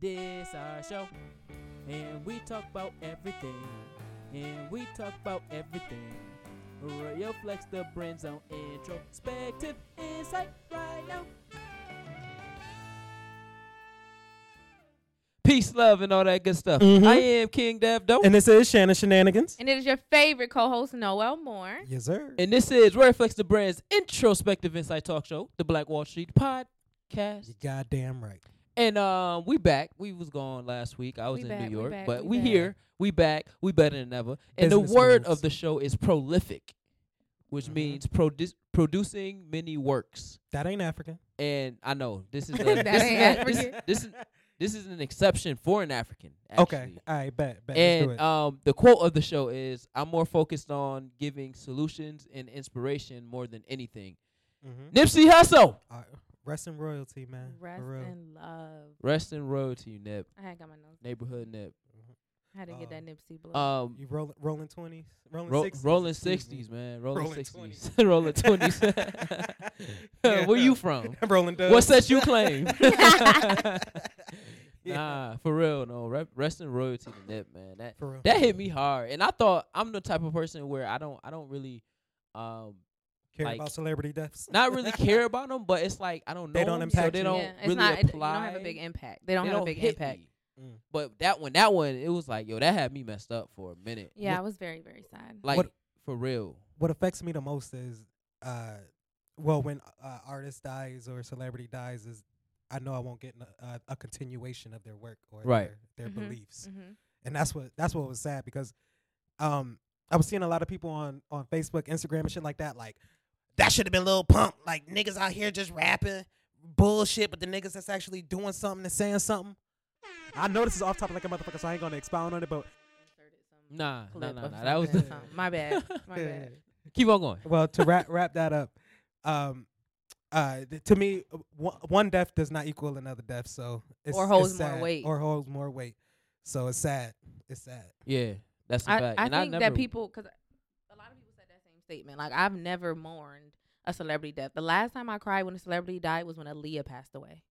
This our show, and we talk about everything, and we talk about everything. Royal Flex, the brand zone introspective insight right now. Peace, love, and all that good stuff. Mhm. I am King Dev Dope, And this is Shannon Shenanigans. And it is your favorite co-host Noel Moore. Yes, sir. and this is Royal Flex, the brand's introspective insight talk show, the Black Wall Street podcast. You goddamn right. And um, we back. We was gone last week. I was We in back, New we York, back, but we we, here. We back. We better than ever. And Business the word moves. of the show is prolific, which Mhm. means produ- producing many works. That ain't African. And I know this is a, That this, ain't is, this, African. this is this is an exception for an African. Actually. Okay. All right, bet. bet. Let's do And it. um, the quote of the show is, "I'm more focused on giving solutions and inspiration more than anything." Mhm. Nipsey Hussle, All right, Rest in royalty, man. Rest For real. in love. rest in royalty, Nip. I had got my nose. Neighborhood Nip. I had to get that Um, Nipsey blood. Um, You roll, rolling 20s? Rolling Ro- 60s? rolling sixties, man. Rolling Rolling sixties. rolling twenties. Where you from? rolling dubs. What set you claim? Yeah. Nah, for real, no. Re- rest in royalty to Nip, man. That For real. that hit me hard, and I thought I'm the type of person where I don't I don't really um Care like- about celebrity deaths? not really care about them, but it's like I don't know They don't 'em, so impact they you. don't yeah, it's really not. it- apply. you don't have a big impact. They don't They have a big impact. Mm. But that one, that one, it was like, yo, that had me messed up for a minute. Yeah, I was very, very sad. Like What- for real. What affects me the most is, uh, well, when uh, artist dies or celebrity dies, is I know I won't get n- uh, a continuation of their work or Right. their, their Mhm. beliefs. hmm and that's what that's what was sad because um I was seeing a lot of people on on Facebook, Instagram, and shit like that. Like that should have been a little Pump. Like niggas out here just rapping bullshit, but the niggas that's actually doing something and saying something. I know this is off topic like a motherfucker, so I ain't gonna expound on it. But Nah, nah, Clip nah, nah. That was the, My bad. My bad. keep on going. well, to wrap wrap that up, um, uh, th- to me, uh, one, one death does not equal another death. So it's, Or it's holds more sad. weight. Or holds more weight. So it's sad. It's sad. Yeah, that's a I, fact. I and think I never, that people, because a lot of people said that same statement. Like I've never mourned a celebrity death. The last time I cried when a celebrity died was when Aaliyah passed away.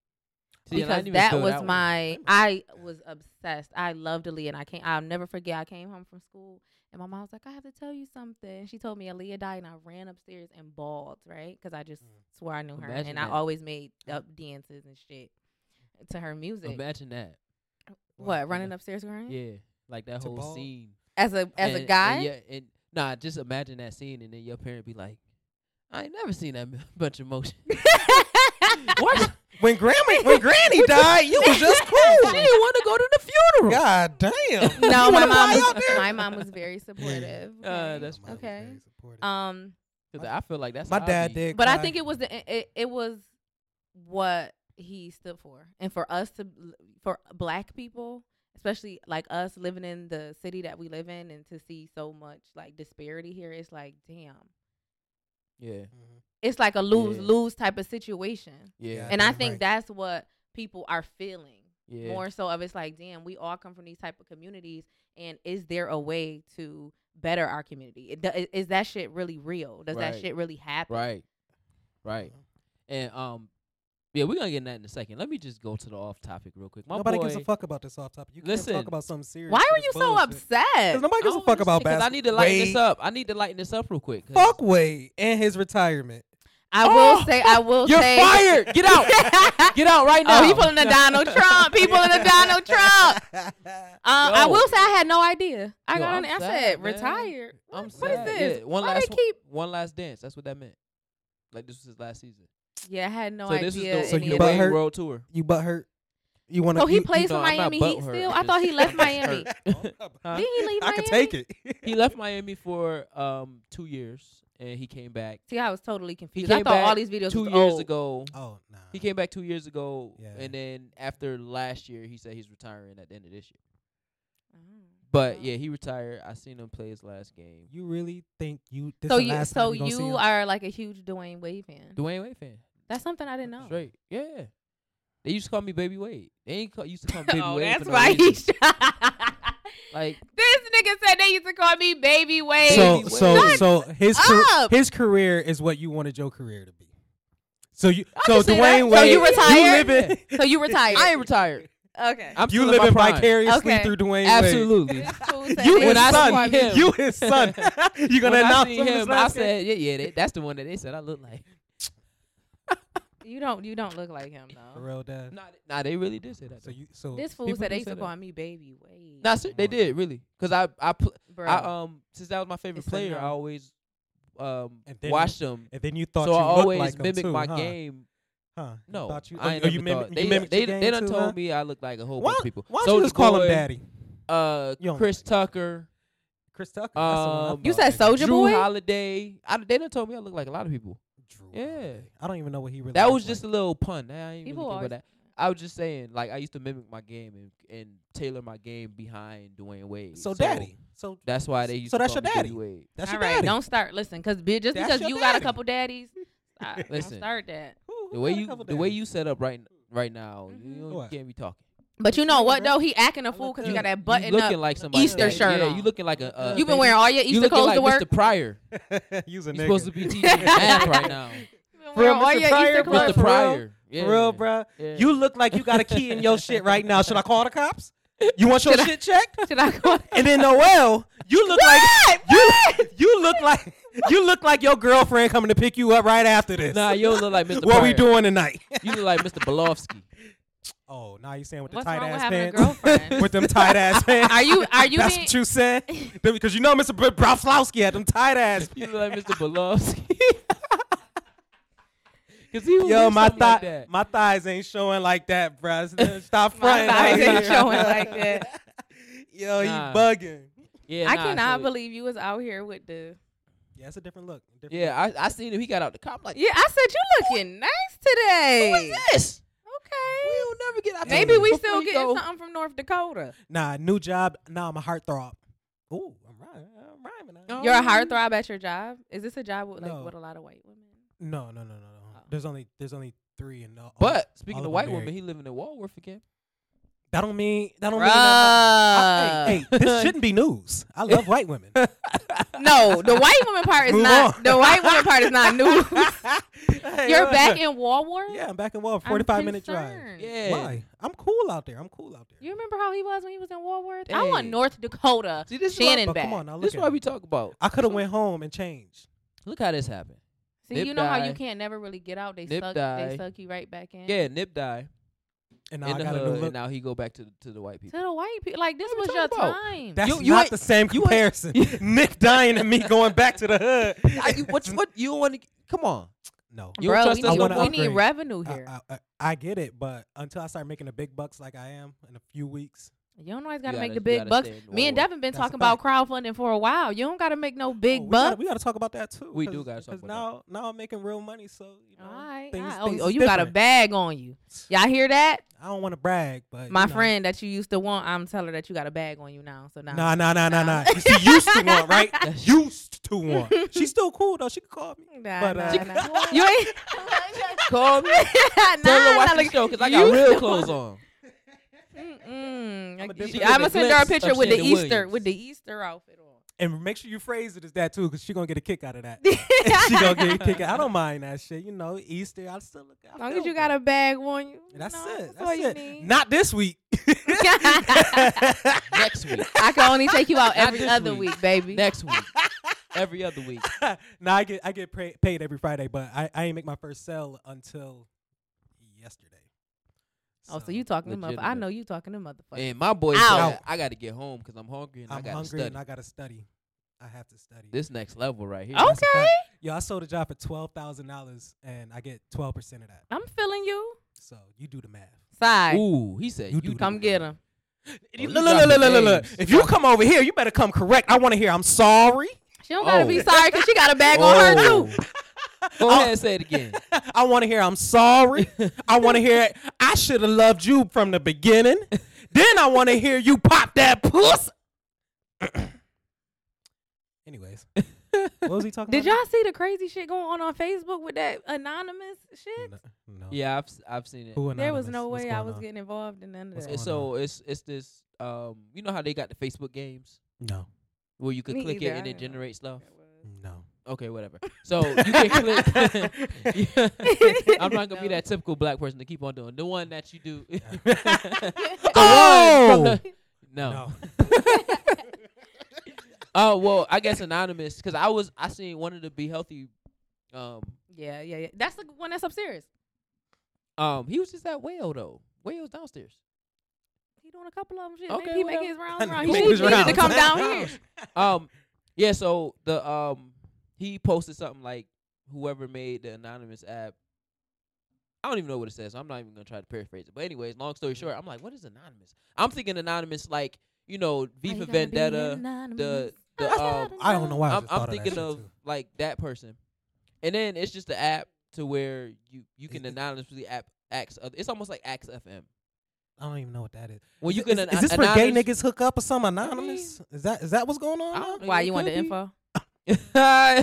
See, because didn't that was one. my I was obsessed. I loved Aaliyah and I can't I'll never forget I came home from school and my mom was like, I have to tell you something. She told me Aaliyah died and I ran upstairs and bawled, right? Because I just Mm. swore I knew her Imagine and that. I always made up dances and shit to her music. Imagine that. what, running upstairs crying? Yeah, like that To whole ball? scene. As a as And- a guy? And yeah, and nah, just imagine that scene, and then your parent be like, "I ain't never seen that bunch of emotion." what? When Grammy, when Granny died, you was just cool. She didn't want to go to the funeral. God damn. no, my mom was, my mom was very supportive. Uh, okay? that's My Okay. very supportive. um 'Cause I feel like that's My how I dad did. But I think it was the it, it was what he stood for, and for us to for black people, especially like us living in the city that we live in, and to see so much like disparity here, it's like damn, Yeah, Mhm. it's like a lose Yeah. lose type of situation, yeah, Yeah. and I think right. that's what people are feeling yeah. more so of. It's like damn, we all come from these type of communities, and is there a way to better our community? It, is that shit really real? Does that shit really happen? Right, right. And um, yeah, we're gonna get in that in a second. Let me just go to the off topic real quick. My Nobody boy, gives a fuck about this off topic. You can't talk about something serious. Why for were this you so upset? upset? 'Cause nobody gives a fuck about understand, 'cause I need to lighten this up. I need to lighten this up real quick. Fuck Wade and his retirement. I Oh, will say, I will You're say. fired. Get out. Get out right now. Oh, he pulling a Donald Trump. He pulling a Donald Trump. Um, I will say I had no idea. I Yo, got I'm on there. I said man. retired. I'm What- what is sad. this? Yeah, one Why last they keep? one last dance. That's what that meant. Like this was his last season. Yeah, I had no so idea. this is the, So you the of butt hurt? World Tour. You butt hurt. You want to? Oh, he you, plays No, for I'm Miami Heat butthurt. still. I thought he left Miami. Huh? Didn't he leave I Miami? could take it. He left Miami for um two years, and he came back See, I was totally confused. came I thought all these videos two was years old. ago. Oh nah. He came back two years ago, Yeah. and then after last year, he said he's retiring at the end of this year. Oh, But wow. yeah, he retired. I seen him play his last game. You really think you? This So the you, so time you, you are like a huge Dwyane Wade fan. Dwyane Wade fan, That's something I didn't know. straight. Yeah, they used to call me Baby Wade. They ain't call, used to call me oh, Baby oh, Wade. that's for no why reason. he. like this nigga said they used to call me Baby Wade. So Baby so Wade. so his car- his career is what you wanted your career to be. So you I so can say that. Dwyane So Wade you retired? live in so you retired. I ain't retired. Okay. I'm you still living prime. vicariously Okay. through Dwyane Wade. Absolutely. This You they- When his I son. see him- You his son. you gonna when I announce seen him? him, I said, yeah, yeah, they, that's the one that they said I look like. You don't you don't look like him For though. real, dad. Nah, they- nah, they really did say that. So though. you so This fool people said do they used say to that. call me baby Wade. Nah, ser- they did really, cause I I pl- Bro. I um since that was my favorite It's a player, no. I always um And then watched them. and then you thought So you I looked always like him mimic too, my huh? game. Huh? You No, thought you, I ain't oh, never you mimic, thought. you They mimicked they, your they done too, told huh? me I look like a whole Why, bunch of people. why don't you Soulja just call him daddy? Uh, You don't Chris Tucker, Chris Tucker. That's the one I Um, You thought, said nigga. Soulja Drew Boy? Holiday. I, they done told me I look like a lot of people. Drew Yeah. I don't even know what he really. That looks was just like. a little pun. I ain't People really think about that. I was just saying, like I used to mimic my game and, and tailor my game behind Dwyane Wade. so daddy. So That's why they used So to that's call your daddy. Wade. that's All your right, daddy. don't start. Listen, because just That's because your you got a couple daddies, I, don't Listen. start that. Who- who The way you couple the way you set up right right now, Mhm. you, don't- you What? can't be talking. But you know what though? He acting a I fool because good. he got that button looking up. like somebody. Easter that- shirt Yeah, on. you looking like a. Uh, you been wearing all your Easter looking clothes like to work. Mr. Pryor. You's a You're supposed to be teaching math right now. For real, wearing all Mr. Pryor, Easter bro? clothes. Mr. For real? Pryor. Yeah. For real, bruh. Yeah. You look like you got a key in your shit right now. Should I call the cops? You want your Should I- shit checked? Should I go? And then Noel, you look like you you look like you look like your girlfriend coming to pick you up right after this. Nah, you look like Mr. what we doing tonight? You look like Mr. Belovsky. Oh, now you're saying with the What's tight wrong with ass having a pants? girlfriend? with them tight ass pants. Are you are you That's being what you said? Because you know Mr. Br- Broflovski had them tight ass. You look like Mr. Belovsky. Cause he was Yo, my something like thigh, that. my thighs ain't showing like that, bruh. Stop fronting. My thighs ain't showing like that. Nah. Yo, he bugging. Yeah, I nah, cannot so- believe you was out here with the. Yeah, it's a different look. Different Yeah, I I seen him. He got out the car. I'm like, Yeah, I said you looking nice today. who is this? We Okay. don't never get out. Maybe we still he getting go. something from North Dakota. Nah, new job. Nah, I'm a heartthrob. Ooh, I'm rhyming. I'm rhyming. now. You're a heartthrob um, at your job. Is this a job with like No. with a lot of white women? No, no, no, no, no. Oh. There's only there's only three and all. But speaking all of of white them women, married. he living in Walworth again. That don't mean that don't mean. That, I- hey, hey, this shouldn't be news. I love white women. No, the white woman part is Move not. on. The white woman part is not new. Hey, You're uh, back in Walworth. Yeah, I'm back in Wall. I'm 45 minute drive. Yeah. Why? I'm cool out there. I'm cool out there. You remember how he was when he was in Walworth? I want Hey. North Dakota. See, this is Shannon But back. come on now, look this is at why we talk about. I could have went home and changed. Look how this happened. See, Nip you know how you can't never really get out. They Nip suck. die. They suck you right back in. Yeah, Nip died And now in I the got a new hood, look. and now he go back to the, to the white people. To the white people, like this What was we your about? time. That's You- you not the same you ain't- comparison. Nick dying and me going back to the hood. I, you- what? What? You want to? Come on. No. You Bro, trust we us need, we need upgrade. revenue I, here. I, I, I get it, but until I start making the big bucks like I am in a few weeks, you don't always got to make the big gotta bucks. Me and Devin been That's talking about crowdfunding for a while. You don't got to make no oh, big we bucks. gotta, we got to talk about that too. We do 'cause- gotta talk 'cause about now, now I'm making real money, so you know, All right. things, all right. things Oh, oh, is you got a bag on you. Y'all hear that? I don't want to brag, but My you know. friend that you used to want, I'm telling her that you got a bag on you now. So now, Nah, nah, nah, nah, Nah. nah. You see, used to want, right? Used to want. She's still cool though. She can call me. Nah, But, nah, uh, nah. you ain't. Call me. nah, Tell her to watch the show because I got real clothes on. Mm-mm. I'm a different- She I'm get gonna send her a picture with the Easter Williams. with the Easter outfit on. And make sure you phrase it as that too, because she gonna get a kick out of that. she gonna get a kick out. I don't mind that shit. You know, Easter. I still look. I As long as you got a bag on you. That's you know, it. That's, That's it. need. Not this week. Next week. I can only take you out every other week. week, baby. Next week. Every other week. no, I get I get pay, paid every Friday, but I, I ain't make my first sale until yesterday. Oh, so you talking to motherfucker? I know you talking to motherfucker. And my boy said I got to get home because I'm hungry and I I'm got to hungry study. and I gotta study. I have to study. This next level right here. Oh. That's a Okay. fact. Yo, I sold a job for twelve thousand dollars, and I get twelve percent of that. I'm feeling you. So you do the math. Side. Ooh, he said You you, Come get math. Oh, him. you look, look, look, look, look, look. If you come over here, you better come correct. I want to hear I'm sorry. She don't gotta Oh. be sorry because she got a bag on her Oh. too. Go ahead and say it again. I want to hear I'm sorry. I want to hear I should have loved you from the beginning. then I want to hear you pop that puss. Anyways, what was he talking about? Did about? y'all see the crazy shit going on on Facebook with that anonymous shit? No. no. Yeah, I've s- I've seen it. Who There was anonymous? no What's way I going was on? getting involved in none of What's that. It's so it's it's this um you know how they got the Facebook games No, where you could Me click either. it and it didn't know generates stuff. no. Okay, whatever. So you can click. I'm not gonna be that typical black person to keep on doing the one that you do. the Oh! one from the, no. No. Oh well, I guess anonymous because I was I seen one of the be healthy. Um, Yeah, yeah, yeah. That's the one that's upstairs. um, he was just that Whale though. Whale's downstairs. He doing a couple of them. Shit. Okay, Maybe he whatever. making his rounds He around. He make need, his he need to come down here. Um, yeah. So the um, he posted something like whoever made the anonymous app. I don't even know what it says. So I'm not even gonna try to paraphrase it. But anyways, long story short, I'm like, what is anonymous? I'm thinking anonymous like you know V for you Vendetta. The the I um, I don't know why. I I'm, just I'm thought of that thinking of like that person, and then it's just the app to where you you can Is- is- anonymously app ax. oth- It's almost like Ask.fm. I don't even know what that is. Well, you it- can is, an- is this for gay niggas hook up or something anonymous? Is that is that what's going on? Why It you want the info? Now?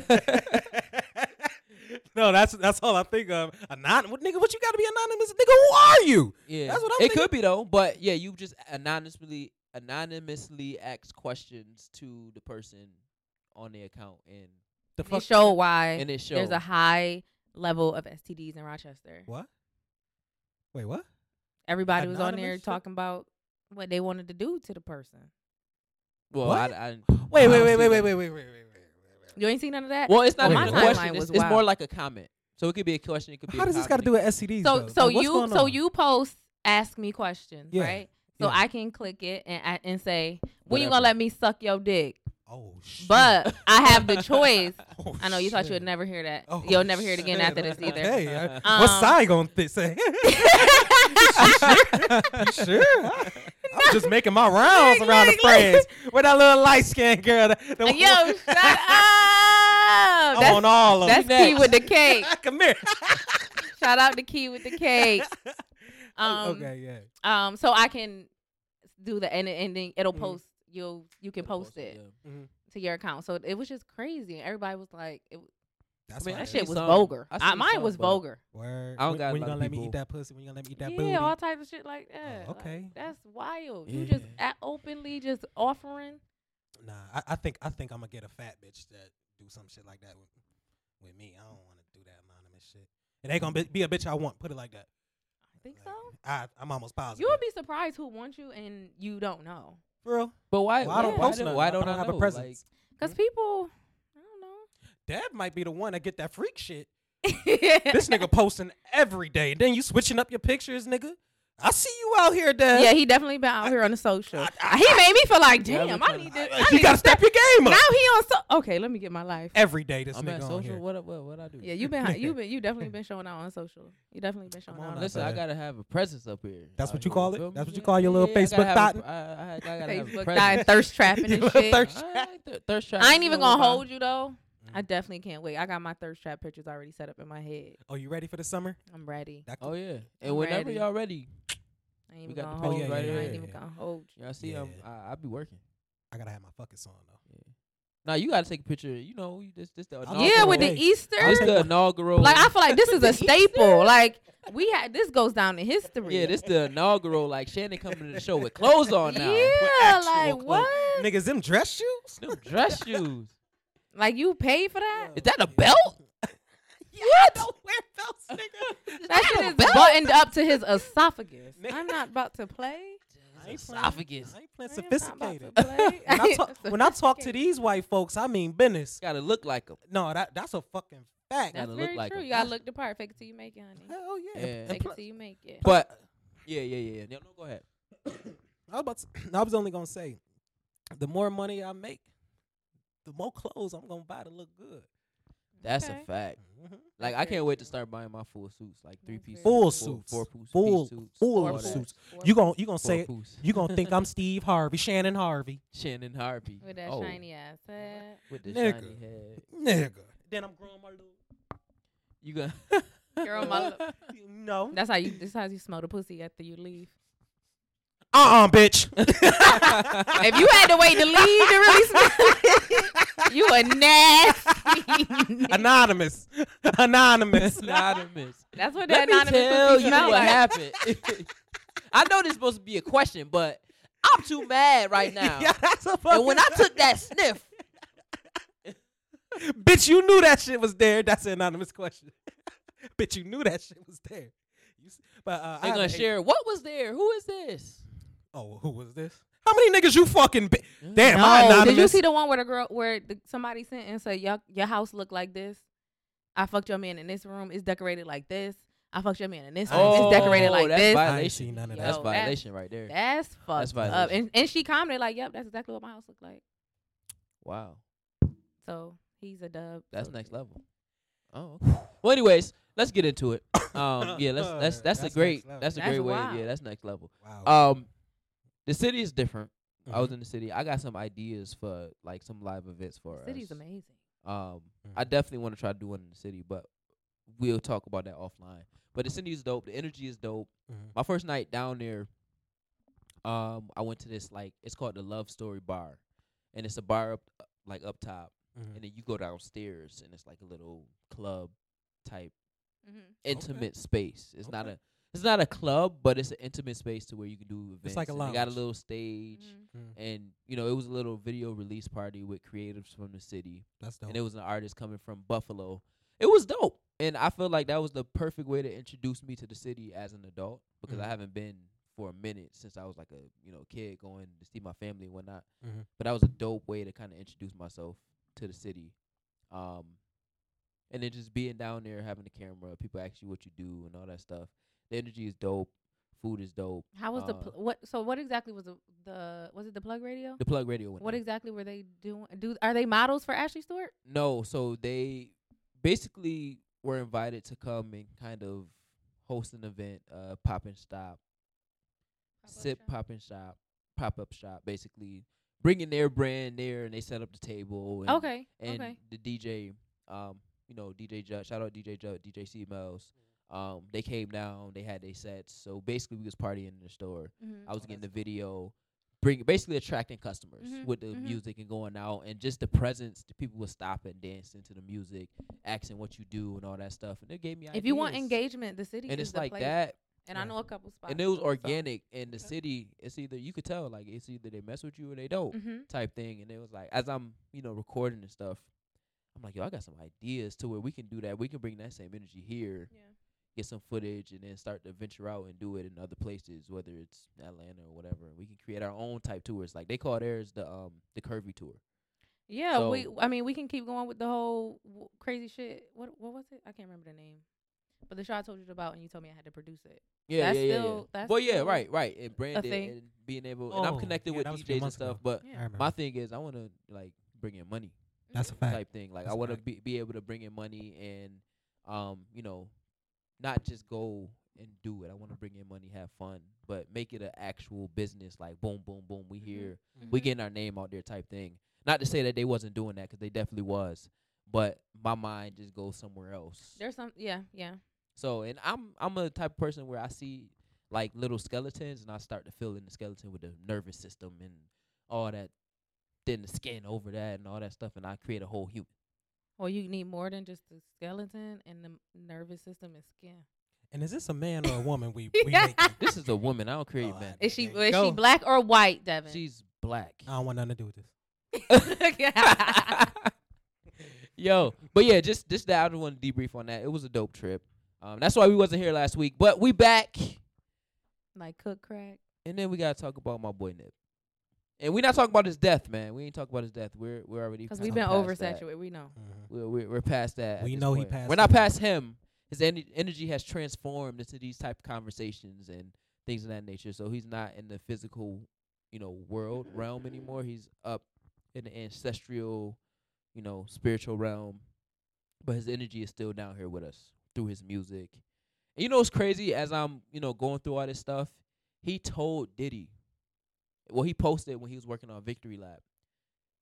no, that's that's all I think of. Anon, what, nigga, what you got to be anonymous? Nigga, who are you? Yeah, That's what I'm it thinking. could be though, but yeah, you just anonymously anonymously ask questions to the person on the account, and The They show why and it shows. there's a high level of STDs in Rochester. What? Wait, what? Everybody was on there shit? talking about what they wanted to do to the person. well, What? I, I, Wait, I wait, don't wait, wait, wait, wait, wait, wait, wait, wait. You ain't seen none of that. Well, it's not Oh, even my a question. It's, it's more like a comment. So it could be a question. It could be. How a does this got to do with STDs? so though? so Like, you so you post ask me questions, Yeah, right? So yeah. I can click it and and say when you gonna let me suck your dick. Oh shit. But I have the choice. Oh, I know you thought you would never hear that. Oh, You'll never hear it again shit. after this either. Okay, I- Um, what's side gonna th- say? you sure? I, am just making my rounds Look, around the look, look. with that little light skinned girl. The, the Yo, shut up. I'm That's, on all of that's key with the cake. Come here. Shout out to Key with the cake. Um, okay, yeah. Um, so I can do the and, then it'll Mhm. post. You'll you can It'll post it yeah. to your account. So it was just crazy. Everybody was like, it, That's mean, that shit was some. vulgar. I I, mine some, was vulgar. Word. I don't when, got when you gonna of let me eat that pussy? When you gonna let me eat that yeah, booty? all types of shit like that. Oh, Like, okay. that's wild. You just Yeah. at openly just offering. Nah, I, I think I think I'm gonna get a fat bitch that do some shit like that with, with me. I don't want to do that anonymous shit. It ain't gonna be, be a bitch I want. Put it like that. I think Like, so. I, I'm almost positive. You would be surprised who wants you and you don't know. for real. But why? Well, I don't why, post don't, why I don't don't I have a presence. Cause Mhm. people, I don't Dad might be the one that get that freak shit. This nigga posting every day. Then you switching up your pictures, nigga. I see you out here, Dad. yeah, he definitely been out here on the social. I- I- he made me feel like, damn, I'm need to. I you need gotta to step your game up. Now he on so. Okay, let me get my life. Every day, this I'm nigga at on social. here. What what what I do? Yeah, you been you been you definitely been showing out on social. You definitely been showing Come out. on on Listen, I gotta have a presence up here. That's what you call it? That's what you call your little yeah, Facebook have a- dotting? I, I, I gotta have a presence. dying thirst trapping and shit. thirst I ain't thirst trap. I ain't even gonna hold you though. I definitely can't wait. I got my thirst trap pictures already set up in my head. Oh, you ready for the summer? I'm ready. That Oh yeah, and I'm whenever ready. y'all ready, I ain't We even got the gonna page hold you. right I here. ain't even Yeah. gonna hold you. y'all see, Yeah. I, I be working. I gotta have my fucking song though. Now you gotta take a picture. You know, this this the I'll inaugural, Yeah, with the Hey, Easter. this the inaugural. Like I feel like this is a staple. Like we had this goes down in history. yeah, this the inaugural. Like Shannon coming to the show with clothes on now. Yeah, actual like clothes. what? Niggas, them dress shoes? Them dress shoes. Like you paid for that? Is that a belt? Yeah, I don't wear belts, nigga. That shit is buttoned up to his esophagus. I'm not about to play. I ain't playing- Esophagus. I ain't playing I am not about sophisticated. play. when, I talk, when I talk to these white folks, I mean business. Gotta look like them. No, that that's a fucking fact. Gotta That's look very like true. 'em. You gotta look the part. Fake it till you make it, honey. Hell yeah. Yeah. Fake pl- it till you make it. But yeah, yeah, yeah. No, no, go ahead. I was about to, I was only gonna say, the more money I make, the more clothes I'm gonna buy to look good. That's Okay. a fact. Mhm. Like I can't wait to start buying my full suits, like three That's piece, very Full suits, four, suits. four piece, Full- suits, full all that. suits. four You four gon' you gonna Four say piece. you gonna think I'm Steve Harvey, Shannon Harvey, Shannon Harvey with that oh, shiny ass head. with the Nigga. shiny head. nigga. Then I'm growing my little. You gonna Girl, my lo- No. That's how you. This how you smell the pussy after you leave. Uh uh bitch. if you had to wait to leave to really smell it, you a nasty. Anonymous. Anonymous. anonymous. That's what Let that me anonymous tell you smell what like. happened. I know this is supposed to be a question, but I'm too mad right now. yeah, that's a and when I took that sniff, Bitch, you knew that shit was there. That's an anonymous question. Bitch, you knew that shit was there. You s- but uh, I They're have gonna share. What was there? Who is this? Oh, who was this? How many niggas you fucking? Bi- Damn, no, I anonymous. did you see the one where the girl where the, somebody sent and said your your house looked like this? I fucked your man in this room. It's decorated like this. I fucked your man in this room. Oh, it's decorated like that's this. I ain't violation. seen none of Yo, That's that. that- violation right there. That's fucked that's violation. And and she commented like, "Yep, that's exactly what my house looked like." Wow, So he's a dub. that's so- next level. Oh. okay. Well, anyways, let's get into it. Um, yeah, let's let's that's, That's a great that's a That's great way. Yeah, that's next level. Wow. Um, the city is different. I was Mhm. in the city. I got some ideas for like some live events for us. The city's us. amazing. Um, I Mhm. definitely want to try to do one in the city, but we'll talk about that offline. But the city is dope. The energy is dope. Mhm. My first night down there, um, I went to this like it's called the Love Story Bar, and it's a bar up like up top, Mhm. and then you go downstairs, and it's like a little club type Mm-hmm. intimate space. It's not a it's not a club, but it's an intimate space to where you can do events. It's like a and They got a little stage, Mm-hmm. Mhm. and you know it was a little video release party with creatives from the city That's dope. and it was an artist coming from Buffalo. It was dope, and I feel like that was the perfect way to introduce me to the city as an adult because I Mhm. haven't been for a minute since I was like a you know kid going to see my family and whatnot. Mhm. But that was a dope way to kind of introduce myself to the city, um, and then just being down there, having the camera, people ask you what you do and all that stuff. The energy is dope, food is dope. How was the Uh, pl- what? So what exactly was the the was it the plug radio? The plug radio. Went What exactly were they doing? Do are they models for Ashley Stewart? No, so they basically were invited to come and kind of host an event, uh, pop and stop, sip, pop and shop, pop up shop, basically bringing their brand there, and they set up the table. And, Okay. and okay. the DJ, um, you know, DJ Judd, shout out DJ Judd, DJ C Mel's. Um, they came down, they had their sets. So basically, we was partying in the store. Mm-hmm. I was Oh, getting the video, bring basically attracting customers Mhm, with the mhm. music and going out and just the presence. The people would stop and dance into the music, asking what you do and all that stuff. And it gave me if you want ideas. engagement, the city and it's like place. that. And I know a couple spots. And it was too, so- organic in the city. It's either you could tell like it's either they mess with you or they don't Mhm. type thing. And it was like as I'm you know recording and stuff, I'm like yo, I got some ideas to where we can do that. We can bring that same energy here Yeah. Get some footage and then start to venture out and do it in other places, whether it's Atlanta or whatever. We can create our own type tours. Like they call theirs the um the curvy tour. Yeah, we. I mean, we can keep going with the whole w- crazy shit. What What was it? I can't remember the name. But the show I told you about, and you told me I had to produce it. Yeah, That's yeah, yeah, still- yeah. that's well, yeah, right, right. And branded and being able Oh, and I'm Oh, connected yeah, with that was DJs and stuff, ago. but Yeah. my thing is I want to like bring in money That's a fact. type thing. Like I That's a want to be be able to bring in money and um you know not just go and do it. I want to bring in money, have fun, but make it an actual business. Like boom, boom, boom. We Mhm. here, we Mhm. getting our name out there type thing. Not to say that they wasn't doing that 'cause they definitely was, but my mind just goes somewhere else. There's some. Yeah, yeah. So and I'm I'm a type of person where I see like little skeletons and I start to fill in the skeleton with the nervous system and all that, then the skin over that and all that stuff, and I create a whole human. Well, you need more than just the skeleton and the nervous system and skin. And is this a man or a woman? We we Yeah. making? This is a woman. I don't create Oh, men. Is she is go. she black or white, Devin? She's black. I don't want nothing to do with this. Yo, but yeah, just just that I just want to debrief on that. It was a dope trip. Um, that's why we wasn't here last week, but we back, like cook crack. and then we gotta talk about my boy Nip. And we're not talking about his death, man. We ain't talking about his death. We're we're already Because we've been that. oversaturated. We know. Mhm. We're, we're we're past that. We this know he point. passed We're not past him. His en- energy has transformed into these type of conversations and things of that nature. So he's not in the physical, you know, world realm anymore. He's up in the ancestral, you know, spiritual realm. But his energy is still down here with us through his music. And you know what's crazy? As I'm, you know, going through all this stuff, he told Diddy. Well, he posted when he was working on Victory Lap,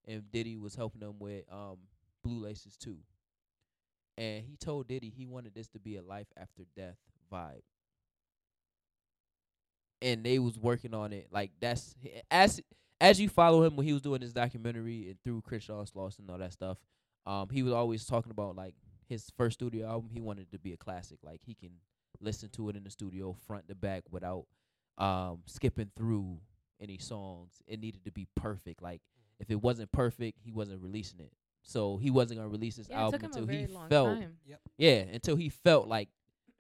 and Diddy was helping him with um Blue Laces too. And he told Diddy he wanted this to be a life after death vibe. And they was working on it like that's as as you follow him when he was doing his documentary and through Crenshaw Slauson and all that stuff. Um, he was always talking about like his first studio album. He wanted it to be a classic, like he can listen to it in the studio front to back without um skipping through any songs. It needed to be perfect. Like if it wasn't perfect, he wasn't releasing it so he wasn't gonna release this Yeah, album took him a until he felt time. yeah until he felt like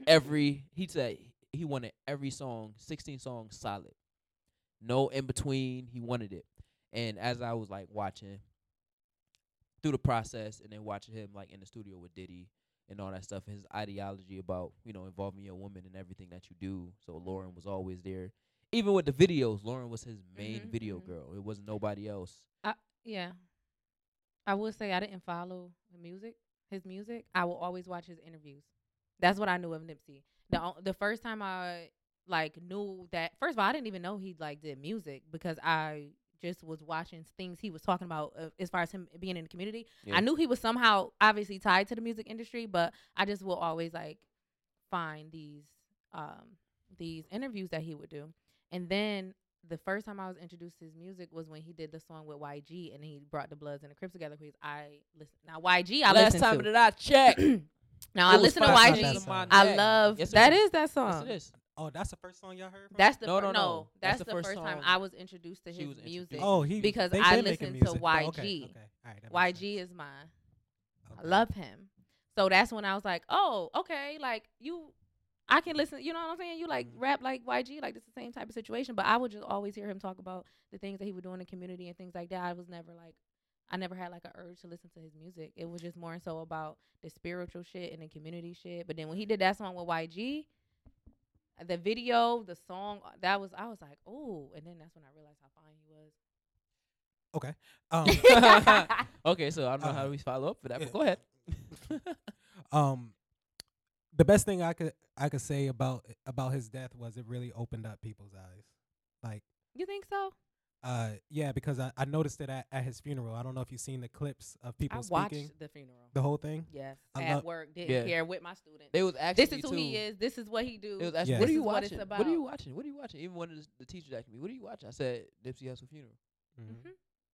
every he said he wanted every song 16 songs solid no in between he wanted it and as i was like watching through the process and then watching him like in the studio with diddy and all that stuff his ideology about you know involving your woman and everything that you do so lauren was always there even with the videos lauren was his main Mhm, video mhm. girl it wasn't nobody else I, Yeah. I would say I didn't follow the music, his music. I will always watch his interviews. That's what I knew of Nipsey. The the first time I like knew that first of all, I didn't even know he like did music because I just was watching things he was talking about uh, as far as him being in the community. Yeah. I knew he was somehow obviously tied to the music industry, but I just will always like find these um these interviews that he would do. And then the first time I was introduced to his music was when he did the song with YG and he brought the Bloods and the Crips together. Because I listen now YG I listen to last listen time to. that i checked now I it was listen to YG. I love Yes, it that was. is that yes song. it is Oh, that's the first song y'all heard. From? That's the No, fir- no, no. That's, That's the the first first time I was introduced to his was music. oh, he because they I been making listened to music. Oh, okay, YG. okay. All right, that makes YG sense. is mine. I love him. So that's when I was like, oh, okay, like you, I can listen. You know what I'm saying? You like Mhm. rap like YG, like it's the same type of situation. But I would just always hear him talk about the things that he would do in the community and things like that. I was never like, I never had like an urge to listen to his music. It was just more so about the spiritual shit and the community shit. But then when he did that song with YG, the video, the song, uh, that was I was like, oh, and then that's when I realized how fine he was. Okay. Um, okay, so I don't know Uh, how we follow up for that, yeah. but go ahead. um, the best thing I could I could say about about his death was it really opened up people's eyes. Like, you think so? uh, yeah, because I, I noticed it at, at his funeral. I don't know if you've seen the clips of people I watched speaking the funeral. the whole thing. Yes, I at love- work, didn't Yeah. care with my students. They was actually this is who he is. This is what he do. It was actually, Yeah. what are This you is what it's watching? What are about. you watching? What are you watching? Even one of the, the teachers asked me, "What are you watching?" I said, "Nipsey Hussle funeral." Mhm. Mhm.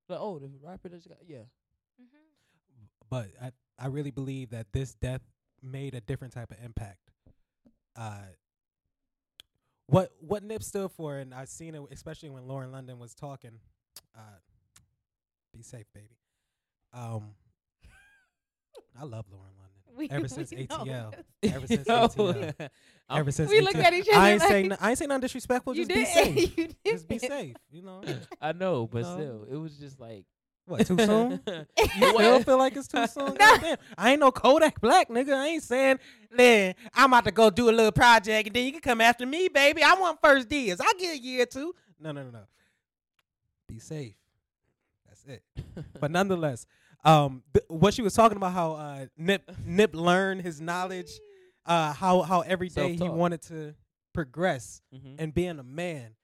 Like, oh, the rapper that's got yeah. Mhm. But I I really believe that this death made a different type of impact. Uh, what what Nip stood for, and I seen it especially when Lauren London was talking. Uh, be safe, baby. Um, I love Lauren London. We- ever since we know ATL. this. Ever since Yo, ATL. Ever since We looked ATL. at each other I ain't like- saying I ain't saying nothing disrespectful. You Just be safe. Just be safe. You know I know, but No. still, it was just like what? Too soon. you still feel like it's too soon? Goddamn. I ain't no Kodak Black nigga. I ain't saying, man, I'm about to go do a little project and then you can come after me, baby. I want first D's. I'll get a year or two. No, no, no, no. Be safe. That's it. But nonetheless, um, th- what she was talking about, how uh, Nip Nip learned his knowledge, uh, how how every day he Self-taught. wanted to progress Mhm. and being a man,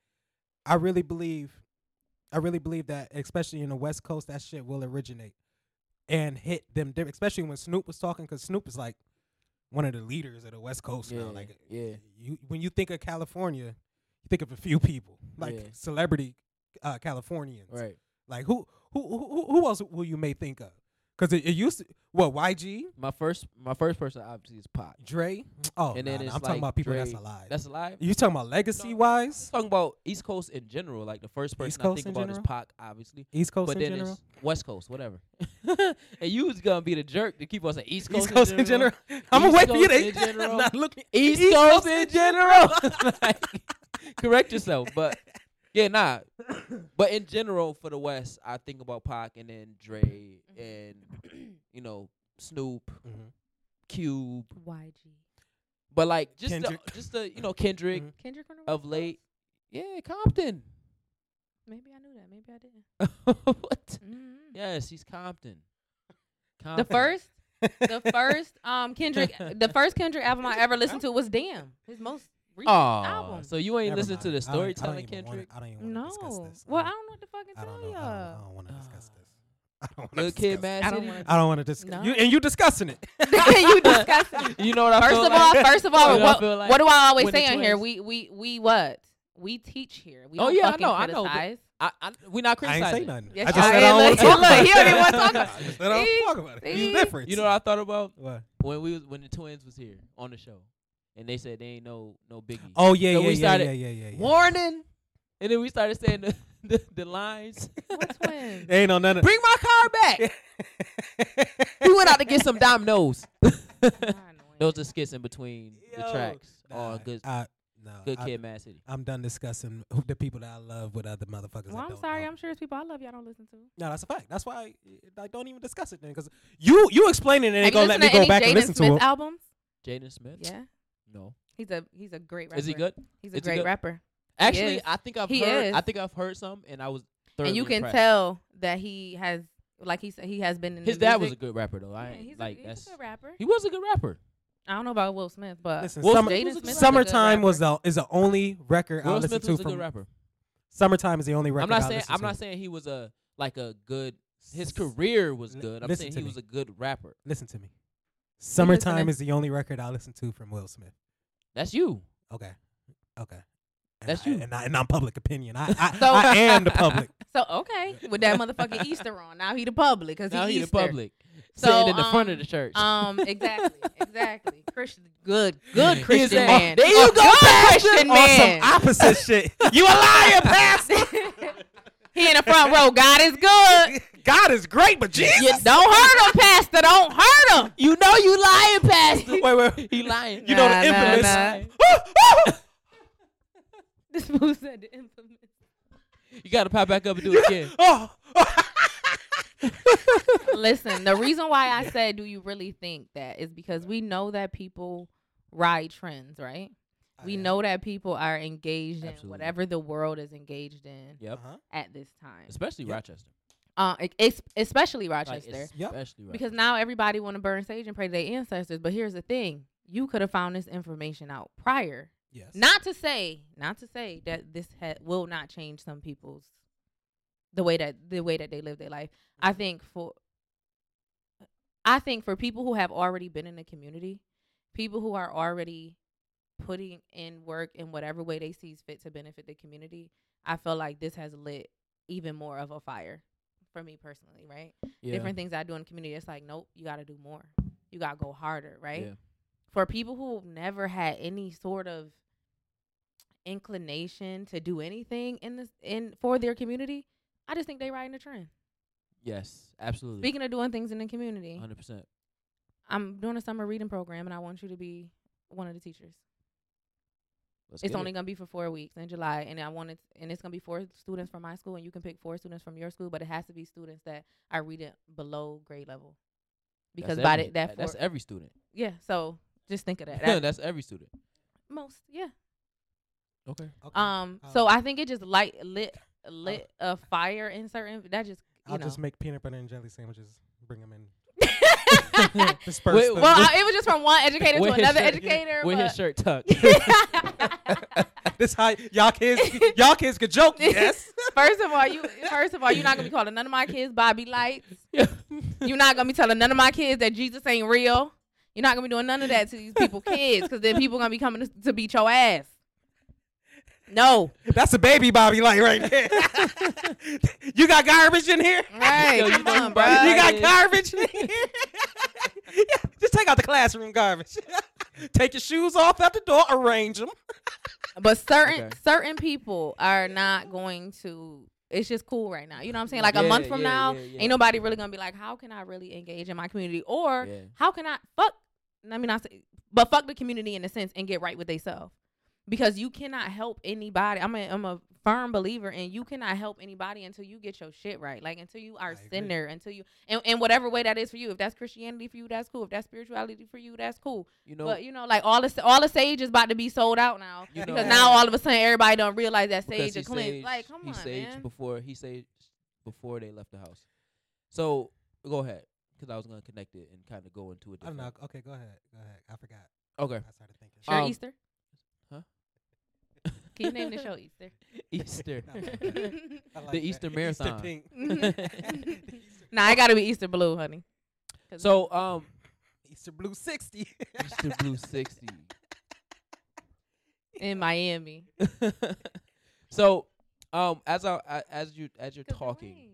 I really believe, I really believe that, especially in the West Coast, that shit will originate and hit them different. Especially when Snoop was talking, because Snoop is like one of the leaders of the West Coast yeah, now. Like, yeah, you when you think of California, you think of a few people, like Yeah. celebrity uh, Californians. right. Like who who who who else will you may think of? Because it, it used to what YG, My first, my first person obviously is Pac. Dre. Oh, And then nah, I'm talking about people that's Dre. alive. That's alive. you talking about legacy No. wise? talking about East Coast in general. Like the first person East I Coast think in about is general? Pac, obviously. East Coast but in then general. it's West Coast, whatever. and you was gonna be the jerk to keep us at East Coast, East Coast in general. I'm gonna wait for you Coast to. in general. Not looking. East, East Coast, Coast in in general. Like, correct yourself, but yeah, nah. But in general, for the West, I think about Pac and then Dre Mm-hmm. and you know Snoop, Mhm. Cube, YG. but like just Kendrick. the, just the you know Kendrick Mhm. Kendrick on the of late. Yeah, Compton. Maybe I knew that. Maybe I didn't. what? Mhm. Yes, he's Compton. The Compton. first, the first um Kendrick, the first Kendrick album I ever listened to was "Damn," his most recent Oh, album. so you ain't Never listen to mind. the I don't- I don't storytelling, even wanna- Kendrick? I don't even want to discuss no. this. Well, I I don't know what to fucking I tell don't know. I don't, I don't want to discuss Ah. this. I don't want to Little discuss. kid, Mad I don't City. wanna- I don't want to discuss. No. You and you discussing it. you disgusting. You know what I First feel of like? all, first of all, You know what I what, feel like? what do I always When the say on here? twins- We we we what? We teach here. We Oh, don't yeah, I fucking know, I know, but- criticize. I, I, we not I ain't criticizing. say nothing. Yes, I just you said did. I don't want Look, to talk look, about he it. don't even wanna talk about I just said I don't See? talk about it. There's See? a. You know what I thought about What? when we was when the twins was here on the show, and they said they ain't no no biggie. Oh yeah, So yeah, we yeah, started- yeah, yeah, yeah, yeah. Warning, and then we started saying the the, the lines. What twins? Ain't no none of. Bring my car back. we went out to get some dominoes. Those are skits in between the tracks. Nah, Oh, good, I, no, good I, kid, Mad City. I'm done discussing who- the people that I love with other motherfuckers. Well, I I'm don't sorry. know. I'm sure it's people I love y'all don't listen to. No, that's a fact. That's why I, I don't even discuss it then, because you you explaining it Have ain't you gonna let me go any back and Jaden listen Smith to it. albums? Jaden Smith. Yeah, No. he's a he's a great rapper. Is he good? He's a Is he great good? rapper, Actually, is. I think I've He heard. is. I think I've heard some, and I was. Thoroughly and you can impressed. tell that he has, like he said, he has been in. His the dad was a music. good rapper though. I Yeah, ain't he's like a, he's that's. a good rapper. He was a good rapper. I don't know about Will Smith, but Listen, Will summer, Smith Jaden was a Smith good was a summertime good was the is the only record I Will listen Smith to was a from good rapper. summertime is the only record I'm not I saying. listen I'm to. not saying he was a like a good. His career was Li- good. I'm listen saying to he me. was a good rapper. Listen to me. Summertime is the only record I listen to from Will Smith. That's you. Okay, okay. And That's I, you. and, I, and I'm public opinion. I I, So- I am the public. so okay with that motherfucking Easter on. Now he the public because Now he he the Easter. public. So, Sitting in the front of um, the church. Um, exactly, exactly. Christian, good, good Christian man. "There you go, good Pastor." Christian On man. some opposite shit. You a liar, pastor. he in the front row. God is good. God is great, but Jesus. You don't hurt him, Pastor. Don't hurt him. you know you lying, Pastor. wait, wait. he lying. You know the nah, infamous. nah. This fool said the infamous. You gotta pop back up and do it again. oh. Listen, the reason why I said, do you really think that is because we know that people ride trends, right? We Yeah. know that people are engaged in whatever the world is engaged in Yep. Uh-huh. at this time. Especially Yep. Rochester. Uh, ex- especially Rochester. Yep. especially Rochester. because now everybody want to burn sage and pray to their ancestors. But here's the thing: you could have found this information out prior. Yes. Not to say, not to say that this ha- will not change some people's the way that the way that they live their life. I think for I think for people who have already been in the community, people who are already putting in work in whatever way they sees fit to benefit the community, I feel like this has lit even more of a fire for me personally, right? yeah. different things I do in the community. It's like, nope, you got to do more. You got to go harder, right? Yeah. For people who never had any sort of inclination to do anything in this in for their community, I just think they riding the trend. Yes. Absolutely. Speaking of doing things in the community, Hundred percent. I'm doing a summer reading program, and I want you to be one of the teachers. Let's it's only it. gonna be for four weeks in July, and I wanted, and it's gonna be four students from my school, and you can pick four students from your school, but it has to be students that are reading below grade level, because That's by every- the, that that's four, every student. yeah. So just think of that. That- that's every student. most, yeah. Okay. Okay. Um. Uh, So I think it just light lit lit a fire in certain. That just you I'll know. just make peanut butter and jelly sandwiches. Bring them in. well, Disperse Wait, them. I, it was just from one educator to another shirt- educator. With his shirt tucked. this how y'all kids y'all kids could joke. Yes. First of all, you first of all, you're not gonna be calling none of my kids Bobby Lights. You're not gonna be telling none of my kids that Jesus ain't real. You're not gonna be doing none of that to these people kids, because then people gonna be coming to, to beat your ass. No, That's a baby Bobby light right there. you got garbage in here? right? Yo, you come on, bro. You got garbage in here? Yeah, just take out the classroom garbage. take your shoes off at the door, arrange them. But certain Okay. certain people are not going to. It's just cool right now. You know what I'm saying? Like a month from yeah, now, yeah, yeah. ain't nobody really gonna be like, how can I really engage in my community, or Yeah. how can I fuck? I mean, I say, but fuck the community in a sense and get right with themselves. Because you cannot help anybody. I'm a I'm a firm believer in you cannot help anybody until you get your shit right. Like until you are sinner, until you and, and whatever way that is for you. If that's Christianity for you, that's cool. If that's spirituality for you, that's cool. You know. but you know, like all the all the sage is about to be sold out now You because know- now all of a sudden everybody don't realize that sage is clean. Like, come he on, saged man. before he saged before they left the house. So go ahead, because I was gonna connect it and kind of go into it. I don't know. Okay, go ahead. Go ahead. I forgot. Okay. I started thinking. Sure, Um, Easter. Huh? Can you name the show Easter? Easter. I like the that. Easter Easter marathon. pink. nah, I gotta be Easter blue, honey. so um, Easter blue sixty. Easter Blue sixty. in Miami. so um, as I I- as you as you're talking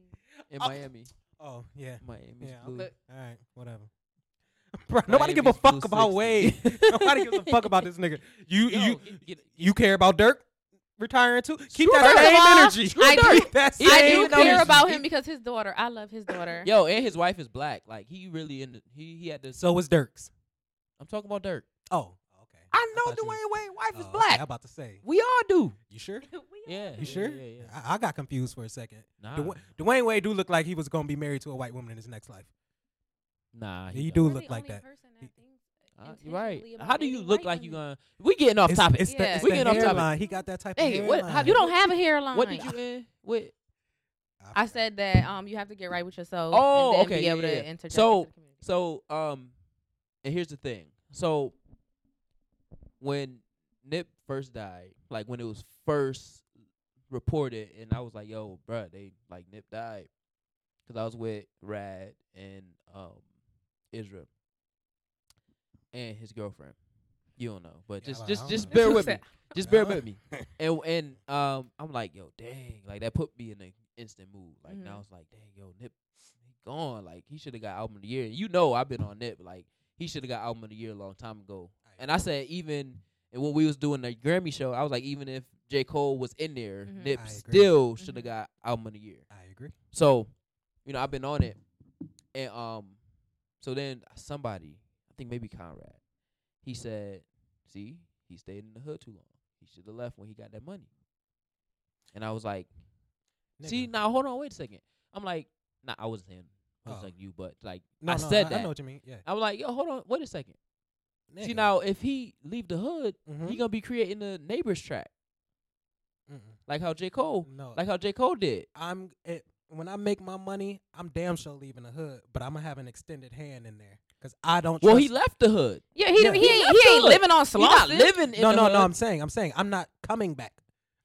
in Oh. Miami, oh yeah. Miami's Yeah. blue. But- All right. Whatever. Bro, nobody give a fuck about 60. Wade. nobody gives a fuck about this nigga. You Yo, you get- get- you care about Dirk? Retiring too. Keep Screw that same all, energy. I do- Keep that He I do care his- about him because his daughter. I love his daughter. Yo, and his wife is black. Like he really in the, he he had this. So was Dirk's. I'm talking about Dirk. Oh, okay. I know thought you- Dwyane Wade wife is Oh, black. okay, I'm about to say. we all do. You sure? Yeah. You sure? Yeah, yeah. I, I got confused for a second. Nah, Dwyane, Dwyane Wade do look like he was gonna be married to a white woman in his next life. nah. He don't. do look like that. He- Uh, right. How do you look white like you women. gonna? We getting off It's, topic. it's the, it's We the getting off topic. hairline. He got that type Hey, of what- hairline. how You don't have a hairline. what did you end with? I said that um you have to get right with yourself. Oh, and then okay, Be yeah, able yeah. to interject So- the. So, um, and here's the thing. So, when Nip first died, like when it was first reported, and I was like, "Yo, bruh, they like Nip died," because I was with Rad and um Israel and his girlfriend. You don't know, but Yeah, just I just just know. bear with me. Just bear with me. And and um, I'm like, yo, dang, like that put me in an instant mood. Like now Mhm. it's like, dang, yo, Nip, he gone. Like he should have got album of the year. You know, I've been on Nip. Like he should have got album of the year a long time ago. And I said even and when we was doing the Grammy show, I was like, even if J Cole was in there, Mhm. Nip still should have Mhm. got album of the year. I agree. So, you know, I've been on it, and um, so then somebody, I think maybe Conrad, he said, "See, he stayed in the hood too long. He should have left when he got that money." And I was like, "See, now hold on, wait a second. I'm like, nah, I wasn't saying, I was Oh. like you, but like no, I no, said I, that. I know what you mean. Yeah. I was like, yo, hold on, wait a second. See Nigga. now, if he leave the hood, Mhm. he gonna be creating a neighbors track, Mm-mm. like how J Cole, No. like how J Cole did. I'm it, when I make my money, I'm damn sure leaving the hood, but I'm gonna have an extended hand in there because I don't. Well, he left the hood. Yeah, he Yeah. he, He ain't, he ain't living on He not living in No, the no, hood. no. I'm saying, I'm saying, I'm not coming back.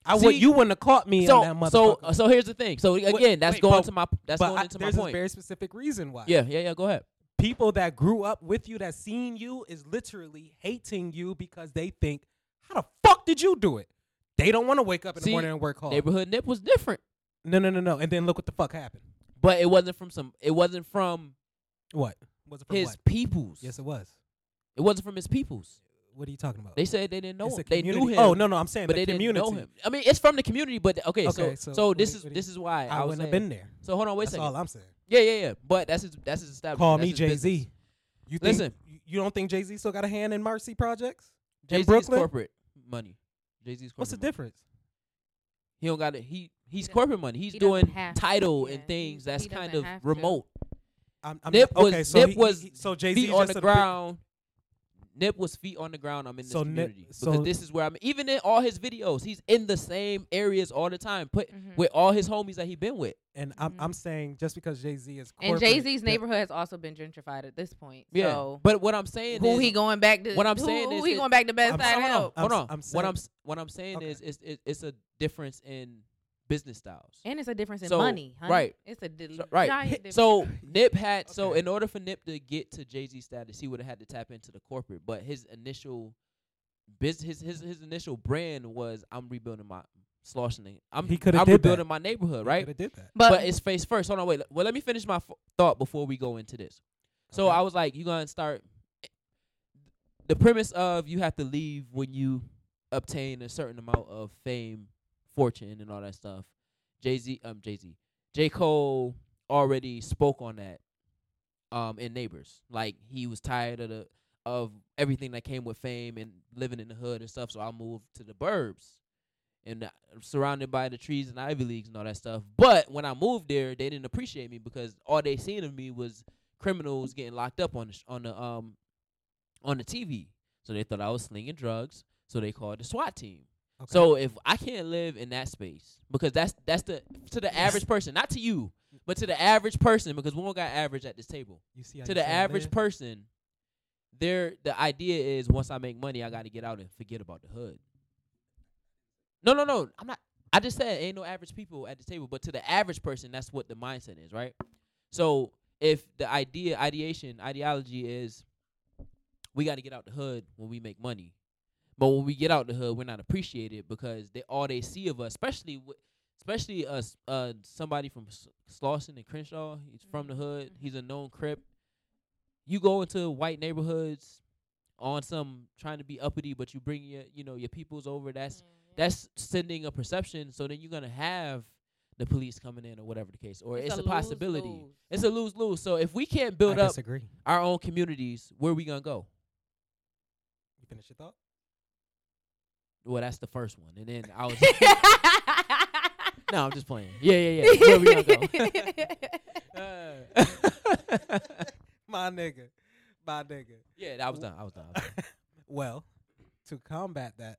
I See, would. You wouldn't have caught me so, on that so, motherfucker. so here's the thing. So again, Wait, that's wait, going but- to my that's going I- into my there's point. a very specific reason why. yeah, yeah, yeah. Go ahead. people that grew up with you that seen you is literally hating you because they think, how the fuck did you do it? They don't want to wake up in See, the morning and work hard. Neighborhood Nip was different, no, no, no, no. And then look what the fuck happened. but it wasn't from some. It wasn't from What was it from? his what? peoples. Yes, it was. it wasn't from his peoples. What are you talking about? They said they didn't know It's him. a They knew him. Oh no, no, I'm saying but the they community. didn't know him. I mean, it's from the community, but okay. Okay, so so so, what this do- is what this is why I, I, was wouldn't have been there. So hold on, wait a second. That's second. all I'm saying. Yeah, yeah, yeah. But that's his that's his establishment. Call That's me Jay Z. You think, Listen. you- you don't think Jay Z still got a hand in Marcy projects? Jay Z's corporate money. Jay Z's. What's the money. difference? He don't got it. He he's doesn't- corporate money. He's he doing have to. title Yeah, and things he- that's kind of remote. to. Remote. I'm, I'm Nip okay, was so Nip he- was he- so Jay Z feet on the ground. Nip was feet on the ground. I'm in this So Nip- community so- because this is where I'm. Even in all his videos, he's in the same areas all the time. Put Mhm. with all his homies that he been with. And I'm Mhm. I'm saying just because Jay Z is And Jay Z's neighborhood has also been gentrified at this point. Yeah. So but what I'm saying who is, he going back to? what I'm who, saying who is who he going back to best I'm side saying- help. hold I'm on. s- I'm what I'm what I'm saying Okay. is it's it, it's a difference in business styles. And it's a difference in So, money, honey. right. It's a di- So- right. giant difference. So Nip had so in order for Nip to get to Jay Z status, he would have had to tap into the corporate. But his initial business, his his, his initial brand was I'm rebuilding my Slauson. I'm He coulda I'm did that. rebuilding my neighborhood, right? Coulda did that. But, but, it's face first. Hold on, wait. Well, let me finish my f- thought before we go into this. So Okay. I was like, you gonna start. The premise of you have to leave when you obtain a certain amount of fame, fortune, and all that stuff. Jay Z, um, Jay Z, J Cole already spoke on that. Um, in Neighbors, like he was tired of the of everything that came with fame and living in the hood and stuff. So I moved to the burbs, and uh, surrounded by the trees and Ivy Leagues and all that stuff. But when I moved there, they didn't appreciate me because all they seen of me was criminals getting locked up on the sh- on the um on the TV. So they thought I was slinging drugs. So they called the SWAT team. Okay. So if I can't live in that space, because that's that's the to the average person, not to you, but to the average person, because we all got average at this table. you see To the average live? person, there the idea is once I make money, I got to get out and forget about the hood. No, no, no. I'm not. I just said ain't no average people at the table, but to the average person, that's what the mindset is, right? So if the idea, ideation, ideology is we got to get out the hood when we make money, but when we get out the hood, we're not appreciated because they all they see of us, especially with, especially us, uh, somebody from S- Slauson and Crenshaw. He's from the hood. He's a known crip. You go into white neighborhoods on some trying to be uppity, but you bring your, you know, your peoples over. That's that's sending a perception. So then you're gonna have the police coming in or whatever the case, or it's, a, possibility. lose-lose. It's a lose lose. So if we can't build I up disagree. our own communities, where we gonna go? You finish your thought? Well, that's the first one, and then I was no, I'm just playing. Yeah, yeah, yeah. Where we gonna go? Uh, My nigga. My nigga. yeah, I was done. I was done. I was done. well, to combat that,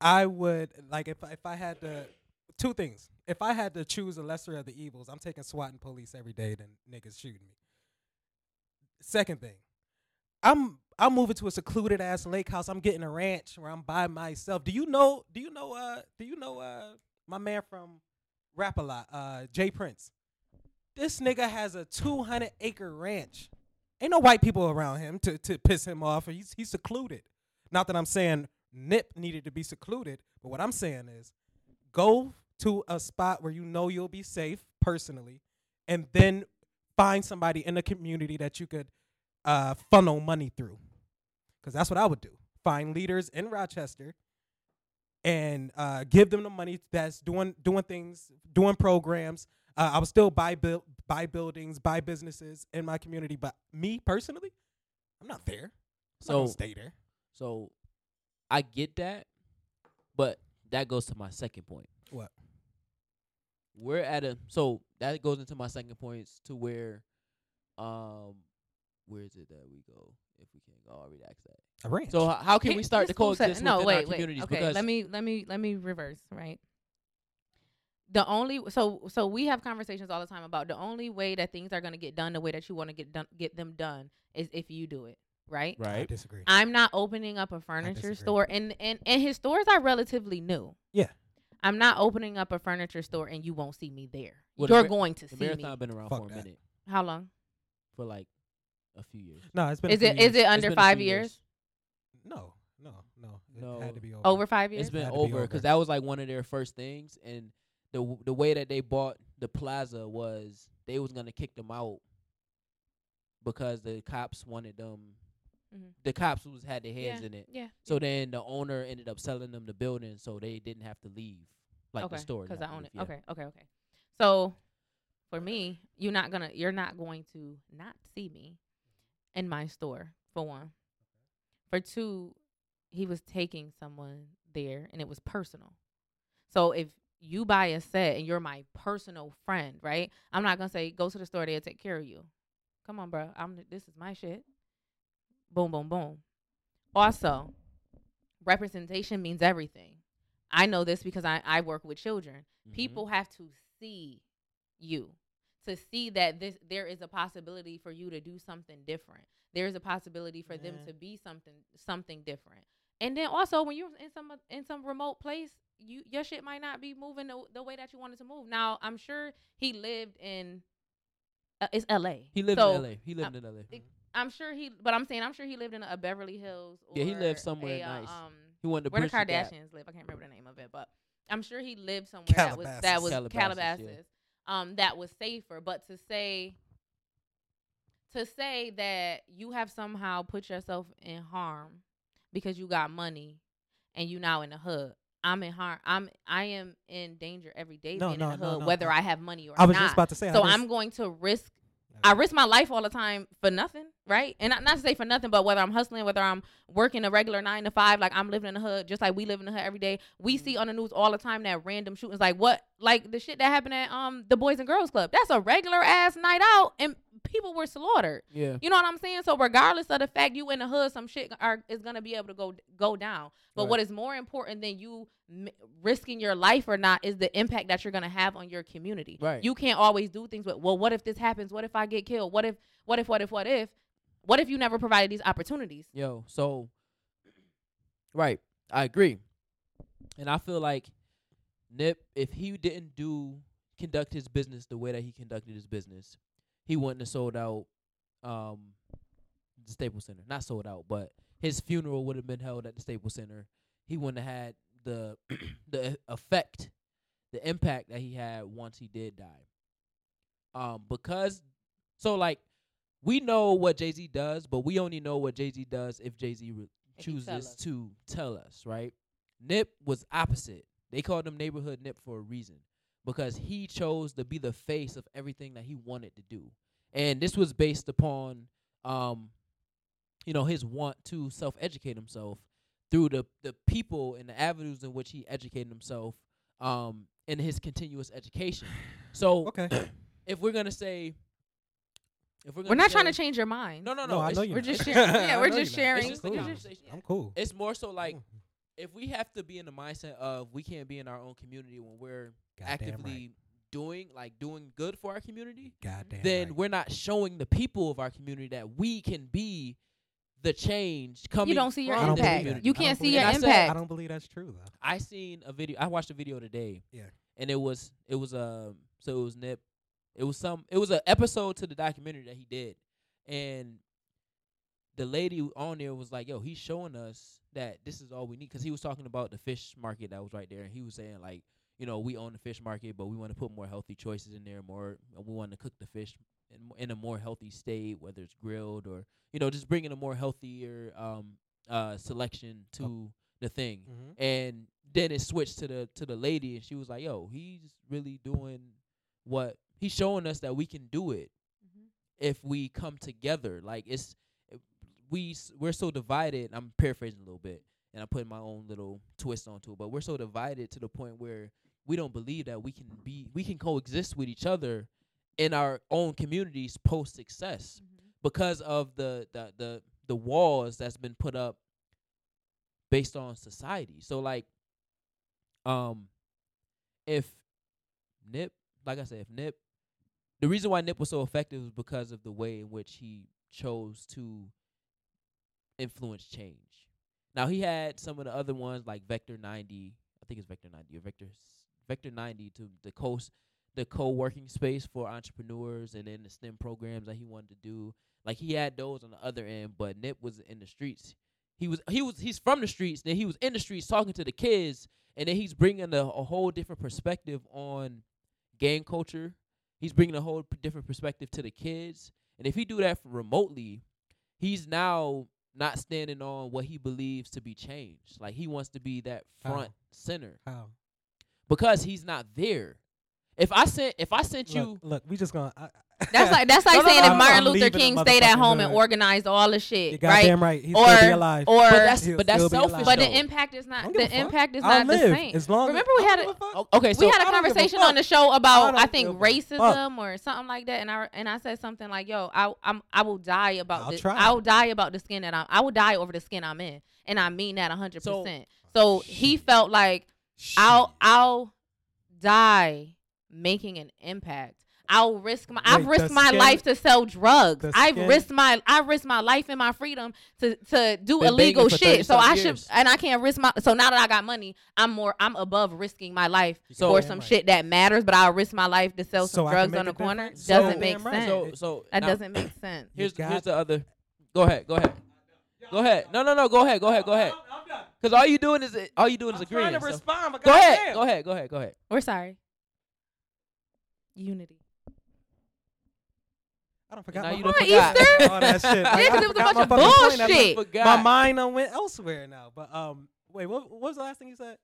I would like if I- if I had to two things. If I had to choose a lesser of the evils, I'm taking SWAT and police every day than niggas shooting me. Second thing, I'm I'm moving to a secluded ass lake house. I'm getting a ranch where I'm by myself. Do you know? Do you know? Uh, do you know? Uh, my man from Rap-A-Lot, uh, J Prince. This nigga has a 200 acre ranch. Ain't no white people around him to, to piss him off. He's he's secluded. Not that I'm saying Nip needed to be secluded, but what I'm saying is go to a spot where you know you'll be safe personally, and then find somebody in the community that you could uh, funnel money through. Because that's what I would do. Find leaders in Rochester and uh, give them the money that's doing doing things, doing programs. Uh, I would still buy build buy buildings, buy businesses in my community, but me personally, I'm not there. I'm not So stay there. So I get that, but that goes to my second point. What? We're at a so that goes into my second points to where um where is it that we go if we can't go? Oh, I'll read ask that. A ranch. So h- how can we His- start his to school said- coexist no, within wait, our wait. communities? Okay, because let me let me let me reverse. Right. The only so so we have conversations all the time about the only way that things are going to get done the way that you want to get done get them done is if you do it right. Right. I right. disagree. I'm not opening up a furniture disagree. store, and and and his stores are relatively new. Yeah. I'm not opening up a furniture store, and you won't see me there. Well, the You're Mar- going to The see me. marathon me. been around Fuck for a that. minute, How long? for like a few years. no, it's been. Is a few it is years. it under five years? years. No, no, no. It No. had to be over. Over five years? It's been Had to be over over. because that was like one of their first things, and the w- the way that they bought the plaza was they was gonna kick them out because the cops wanted them. Mhm. The cops was had their hands yeah. in it, Yeah. so then the owner ended up selling them the building, so they didn't have to leave, like okay. the store. because I own leave, it. yeah. Okay. Okay. Okay. So for me, you're not gonna you're not going to not see me in my store for one. For two, he was taking someone there, and it was personal. So if you buy a set and you're my personal friend, right? I'm not gonna say go to the store; they'll take care of you. Come on, bro. I'm this is my shit. Boom, boom, boom. Also, representation means everything. I know this because I, I work with children. Mhm. People have to see you to see that this there is a possibility for you to do something different. There is a possibility for them to be something something different. And then also when you're in some in some remote place, you your shit might not be moving the, the way that you wanted to move. Now, I'm sure he lived in uh, it's LA. He lived So, in L.A. He lived uh, in L.A. it- I'm sure he but I'm saying I'm sure he lived in a Beverly Hills or Yeah, he lived somewhere a, uh, nice. Um, He wanted to where the. Kardashians live. I can't remember the name of it, but I'm sure he lived somewhere that was that was Calabasas. Calabasas, Calabasas, um, that was safer. But to say to say that you have somehow put yourself in harm because you got money and you now in the hood. I'm in harm. I'm I am in danger every day No, being no, in the hood, no. whether I- have money or not. I was not. just about to say. So just- I'm going to risk I risk my life all the time for nothing, right? And not, not to say for nothing, but whether I'm hustling, whether I'm working a regular nine to five, like I'm living in the hood, just like we live in the hood every day. We see on the news all the time that random shootings, like what, like the shit that happened at um the Boys and Girls Club. That's a regular ass night out, and people were slaughtered. Yeah. You know what I'm saying? So regardless of the fact you in the hood, some shit are is gonna be able to go go down. But Right. what is more important than you m- risking your life or not is the impact that you're gonna have on your community. Right. You can't always do things with well, what if this happens? What if I get killed? What if what if what if what if? What if you never provided these opportunities? Yo, so right, I agree, and I feel like Nip, if he didn't do conduct his business the way that he conducted his business, he wouldn't have sold out um the Staples Center. Not sold out, but his funeral would have been held at the Staples Center. He wouldn't have had the the effect, the impact that he had once he did die. Um, because so like we know what Jay Z does, but we only know what Jay Z does if Jay Z re- If he tell chooses to tell us, right? Nip was opposite. They called him neighborhood Nip for a reason because he chose to be the face of everything that he wanted to do, and this was based upon, um, you know, his want to self-educate himself through the the people and the avenues in which he educated himself, um, in his continuous education. So Okay. if we're gonna say, if we're We're not trying to change your mind. No, no, No, no. I know you're we're not. just sharing- yeah, we're just sharing. It's just I'm cool. conversation. I'm cool. It's more so like if we have to be in the mindset of we can't be in our own community when we're Goddamn actively right. doing like doing good for our community, Goddamn then right. we're not showing the people of our community that we can be the change coming. You don't see your I don't impact. believe that. community. You can't see your that. that. I said- impact. I don't believe that's true though. I seen a video. I watched a video today. Yeah. And it was it was um so it was Nip. It was some it was an episode to the documentary that he did, and the lady on there was like, "Yo, he's showing us that this is all we need." Because he was talking about the fish market that was right there, and he was saying like, you know, we own the fish market, but we want to put more healthy choices in there. More, we want to cook the fish in, in a more healthy state, whether it's grilled or you know, just bringing a more healthier um uh selection to the thing Mm-hmm. and then it switched to the to the lady and she was like yo he's really doing what he's showing us that we can do it Mhm. if we come together like it's we we're so divided i'm paraphrasing a little bit and i'm putting my own little twist onto it but we're so divided to the point where we don't believe that we can be we can coexist with each other in our own communities post success Mhm. because of the the the the walls that's been put up based on society. So like um if Nip, like I said, if Nip the reason why Nip was so effective was because of the way in which he chose to influence change. Now he had some of the other ones like Vector 90, I think it's Vector 90 or Vector Vector 90 to the coast the co-working space for entrepreneurs and then the STEM programs that he wanted to do. Like he had those on the other end, but Nip was in the streets. He was he was he's from the streets. Then he was in the streets talking to the kids, and then he's bringing a, a whole different perspective on gang culture. He's bringing a whole p- different perspective to the kids, and if he do that remotely, he's now not standing on what he believes to be change. Like he wants to be that How? front center How? because he's not there. If I sent if I sent you Look, look, we just gonna. I, That's like that's like No, no, saying no, if Martin I'm Luther King stayed at motherfucking home and organized all the You're shit, right? goddamn right. He's Or- still be alive. or- But that's but that's still be selfish. alive. But the impact is not the give a fuck. impact is I'll not live the same. As long Remember we had don't a- give fuck. O- okay, so we had a I don't give a conversation fuck. on the show about don't I, think give a fuck. racism or something like that, and I and I said something like, "Yo, I I'm I will die about I'll this. I will die about the skin that I'm. I will die over the skin I'm in, and I mean that hundred percent." So he felt like I'll I'll die making an impact. I'll risk my I've risked my skin- life to sell drugs. the I've skin- risked my I risked my life and my freedom to to do Been illegal shit. So 30-some I should years. and I can't risk my so now that I got money, I'm more I'm above risking my life So- for some right. shit that matters, but I'll risk my life to sell some I can drugs on the corner. difference? Doesn't So- make right. sense. so so that now, doesn't make sense. Here's got- here's the other. Go ahead. Go ahead. Go ahead. No no no. Go ahead. Go ahead. Go ahead. Because all you doing is all you doing is I'm agreeing. so- respond, but Go ahead. Go ahead. Go ahead. Go ahead. We're sorry. Unity. I don't forgot Now my you Come done on, forgot. Easter. all that shit. Yeah, Like, 'cause I it was a bunch of my fucking point. I'm bullshit. Forgot. My mind done went elsewhere now. But um, wait, what, what was the last thing you said?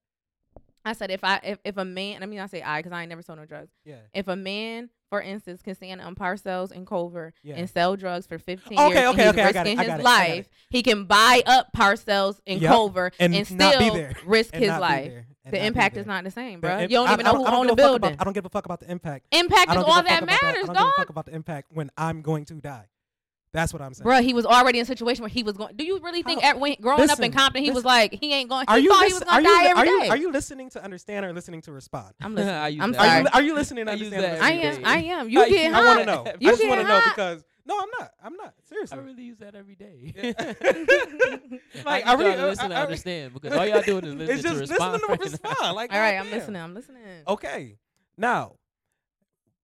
I said if I if, if a man I mean I say I because I ain't never sold no drugs. Yeah. If a man, for instance, can stand on parcels and Culver Yeah. and sell drugs for 15 Okay, years okay, he's okay, I got it, risking his it, I got it. life, he can buy up parcels and Yep, Culver and and, not be still there, risk and his not be life. There, and The impact is not the same, The bro. imp- you don't I- even I know who I don't owned the give building. About, I don't give a fuck about the impact. Impact is all a fuck that about matters, I don't give a fuck about the impact when I'm going to die. That's what I'm saying. Bro, he was already in a situation where he was going. Do you really think How- at, when growing up in Compton, he was like he ain't going? He are you thought he was going to die li- every are you day. are you listening to understand or listening to respond? I'm listening. I'm that. Are sorry. you are you listening to understand? or I am. I am. You I get use- I want to know. You I just get want to know hot. because no, I'm not. I'm not Seriously. I seriously. really use that every day. Like, I I really- to listen I- to I- understand because all y'all doing is listening it's to respond. listening to right respond. Like, All right, I'm goddamn. listening. I'm listening. Okay, now,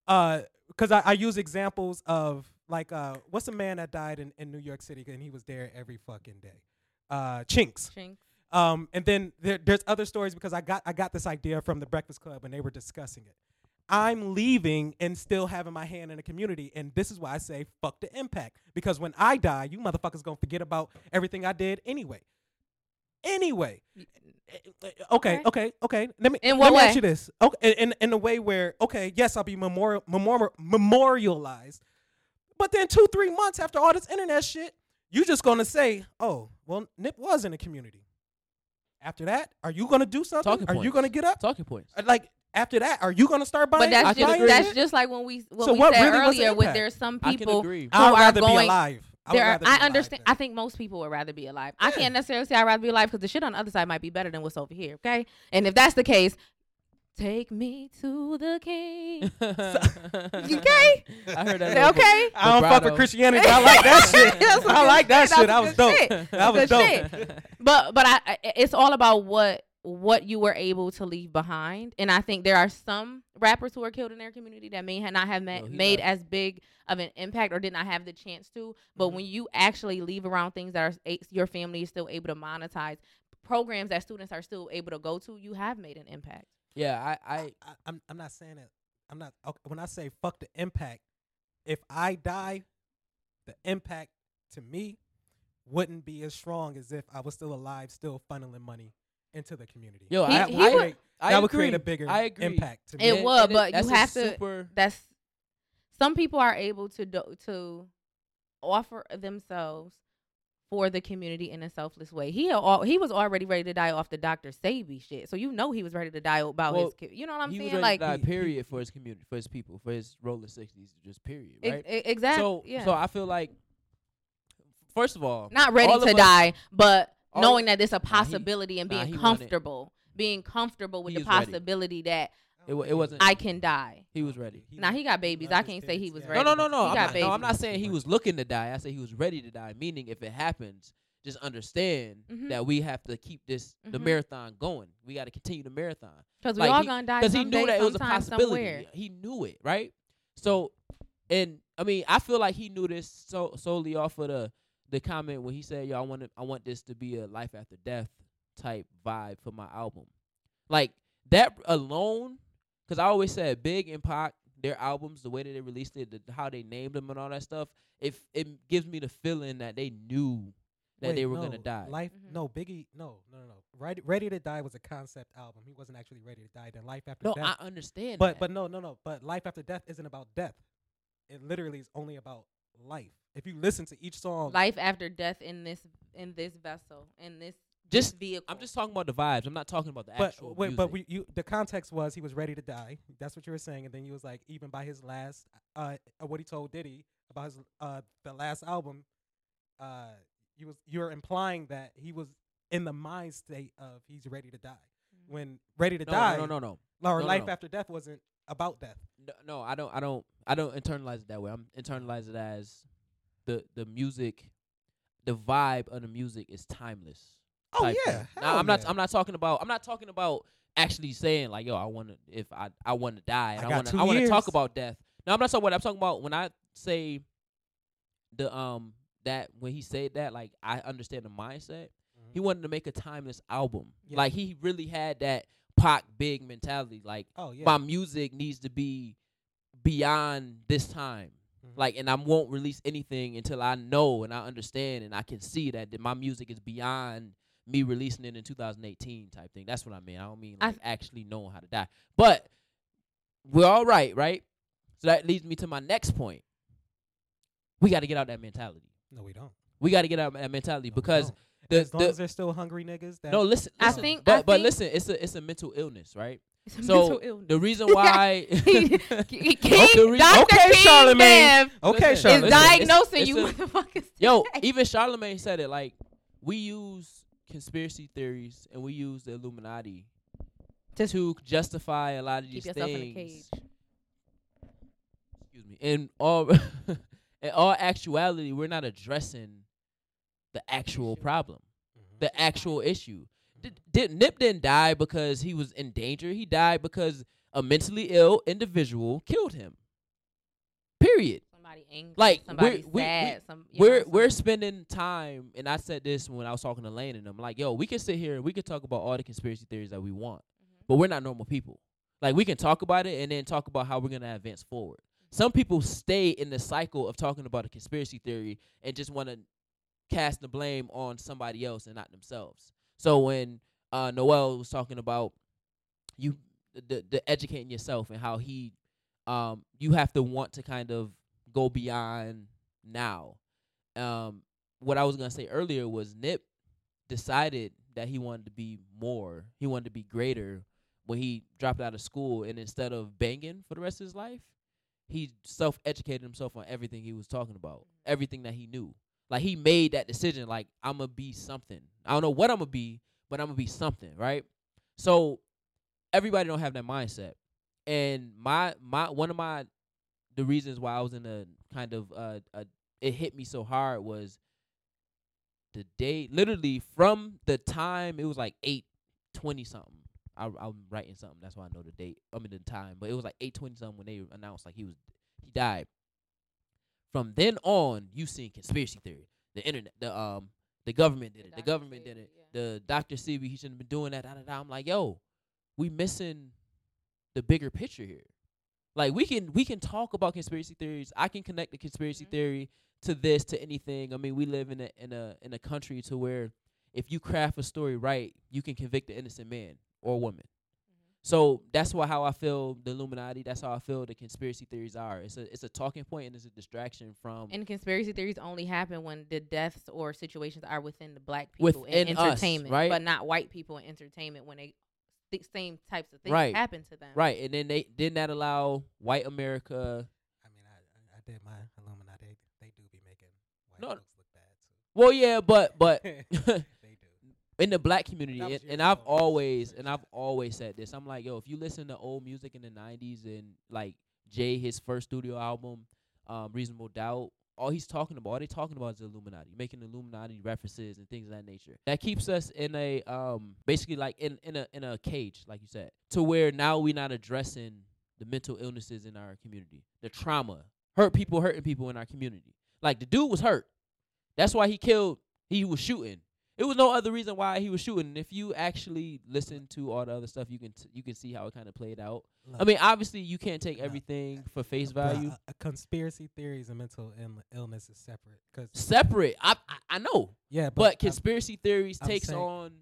uh, because I, I use examples of like uh, what's a man that died in, in New York City and he was there every fucking day, uh, Chinx. Chinx. Um, and then there, there's other stories because I got I got this idea from the Breakfast Club and they were discussing it. I'm leaving and still having my hand in the community, and this is why I say fuck the impact because when I die, you motherfuckers gonna forget about everything I did anyway. anyway. Okay, Okay. okay, okay. Let me In let what me ask you this. Okay, in in a way where okay, yes, I'll be memorial, memorial memorialized, but then two three months after all this internet shit, you just gonna say, oh, well, Nip was in the community. After that, are you gonna do something? Talking are you gonna get up? Talking points. Uh, Like after that, are you gonna start buying? But that's just that's just like when we what So we what said really was the earlier. With impact? there's some I can people agree. who I'd are rather be going- alive. I there, rather be I understand. than- I think most people would rather be alive. I can't necessarily say I'd rather be alive because the shit on the other side might be better than what's over here. Okay, and if that's the case, take me to the king. Okay? I heard that. okay. I don't fuck with Christianity. but I like that shit. That's I like that shit. shit. That's That was some dope. good. That was dope. shit. But but I, I it's all about what what you were able to leave behind, and I think there are some rappers who are killed in their community that may not have ma- No, made left. as big of an impact or did not have the chance to. But Mhm. when you actually leave around things that are your family is still able to monetize, programs that students are still able to go to, you have made an impact. Yeah, I, I, I, I'm I'm not saying it. I'm not okay, when I say fuck the impact. If I die, the impact to me wouldn't be as strong as if I was still alive, still funneling money into the community. Yo, He- that he would would- I that would create a bigger I agree. impact to me. It And- would, and but you have to- Super, That's some people are able to do, to offer themselves for the community in a selfless way. He al- he was already ready to die off the Dr. Sebi shit, so you know he was ready to die about Well, his. You know what I'm he was saying? ready Like to die, He- he- period, for his community, for his people, for his Rollin' Sixties, just period, right? ex- exactly. So, yeah. so I feel like, first of all, not ready all to us- die, but all knowing that there's a Nah, he- possibility and nah, being he wanted- comfortable, being comfortable with He the was ready. possibility that It it wasn't- I can die. he was ready. Now he got babies. I can't say he was yeah. No, ready. no, no, no. He I'm got not, no, I'm not saying he was looking to die. I say he was ready to die. Meaning, if it happens, just understand Mhm. that we have to keep this the Mhm. marathon going. We got to continue the marathon Because we all he- gonna die because he knew that it was a sometime, possibility. somewhere. He knew it, right? So, and I mean, I feel like he knew this so solely off of the the comment when he said, "Yo, I want it, I want this to be a life after death type vibe for my album." Like that alone, because I always said Big and Pac, their albums, the way that they released it, the, how they named them and all that stuff, if it gives me the feeling that they knew that Wait, they were no, gonna die. Life, Mhm. no, Biggie, no, no, no, no. Ready, Ready to Die was a concept album. He wasn't actually ready to die. Then Life After no, Death. I understand. but that. but no, no, no. But Life After Death isn't about death. It literally is only about life. If you listen to each song, life after death in this in this vessel in this Just- this vehicle. I'm just talking about the vibes. I'm not talking about the but actual wait, music. but we, you, the context was he was ready to die. That's what you were saying, and then you was like, even by his last, uh, uh, what he told Diddy about his uh the last album, uh, you was you're implying that he was in the mind state of he's ready to die. Mhm. When Ready to no, Die, no, no, no, or no, Life no. After Death wasn't about death. no, no. I don't, I don't, I don't internalize it that way. I'm internalize it as the the music, the vibe of the music is timeless. Oh yeah. Now, I'm not. yeah. I'm not talking about. I'm not talking about actually saying like, yo, I want to. If I I want to die, and I want to. I want to talk about death. No, I'm not talking about. I'm talking about when I say the um that when he said that, like I understand the mindset. Mhm. He wanted to make a timeless album. Yeah. Like he really had that Pac big mentality. Like Oh yeah, my music needs to be beyond this time. Mhm. Like, and I won't release anything until I know and I understand and I can see that, that my music is beyond me releasing it in 2018 type thing. That's what I mean. I don't mean I like actually knowing how to die. But we're all right, right? So that leads me to my next point. We got to get out that mentality. no, we don't. We got to get out that mentality No, because the, as long the as there's still hungry niggas, that no listen, I think- but I but think- listen, it's a it's a mental illness, right? It's So the reason why King, the re- Dr. okay, King Charlamagne. Bev okay, Listen, is diagnosing it's- you it's a- motherfuckers. Yo, even Charlamagne said it. Like we use conspiracy theories and we use the Illuminati Just to justify a lot of these yourself things. in a cage. Excuse me. In all, in all actuality, we're not addressing the actual Issue. problem, Mhm. the actual issue. Did, did Nip didn't die because he was in danger. He died because a mentally ill individual killed him. Period. Somebody angry, Like, somebody we're- We, we, some, we're I'm we're spending time, and I said this when I was talking to Lane and them. Like, yo, we can sit here and we can talk about all the conspiracy theories that we want, Mhm. but we're not normal people. Like, we can talk about it and then talk about how we're gonna advance forward. Some people stay in the cycle of talking about a conspiracy theory and just want to cast the blame on somebody else and not themselves. So when uh, Noel was talking about you, the the educating yourself and how he, um, you have to want to kind of go beyond now. Um, what I was gonna say earlier was Nip decided that he wanted to be more. He wanted to be greater when he dropped out of school, and instead of banging for the rest of his life, he self educated himself on everything he was talking about, everything that he knew. Like he made that decision, like I'm gonna be something. I don't know what I'm gonna be, but I'm gonna be something, right? So everybody don't have that mindset, and my my one of my the reasons why I was in a kind of uh, a, it hit me so hard was the day literally from the time it was like eight twenty something. I, I'm writing something. That's why I know the date. I mean the time, but it was like eight twenty something when they announced like he was he died. From then on, you seen conspiracy theory. The internet, the um, the government did it. The Dr. government did it. yeah. The Doctor Sebi, he shouldn't have been doing that. Da, da, da. I'm like, yo, we missing the bigger picture here. Like we can we can talk about conspiracy theories. I can connect the conspiracy Mhm. theory to this to anything. I mean, we live in a in a in a country to where if you craft a story right, you can convict an innocent man or woman. So that's why how I feel the Illuminati. That's how I feel the conspiracy theories are. It's a it's a talking point and it's a distraction from And conspiracy theories only happen when the deaths or situations are within the black people Within in us, entertainment, right? but not white people in entertainment when they the same types of things Right. happen to them. right. And then they didn't that allow white America. I mean, I I- I did my Illuminati. They, they do be making white No. folks look bad Well, yeah, but but too. they do. In the black community, and, and I've always and I've always said this. I'm like, yo, if you listen to old music in the '90s and like Jay, his first studio album, um, Reasonable Doubt, all he's talking about, all they talking about is the Illuminati, making Illuminati references and things of that nature. That keeps us in a um, basically like in in a in a cage, like you said, to where now we're not addressing the mental illnesses in our community, the trauma, hurt people hurting people in our community. Like the dude was hurt. That's why he killed. He was shooting. It was no other reason why he was shooting. If you actually listen to all the other stuff, you can t- you can see how it kind of played out. I mean, obviously, you can't take No, everything for face value. a- a conspiracy theories and mental Ill- illness is separate. Cause Separate, I I, I know, yeah, but, but I'm- conspiracy theories I'm takes saying- on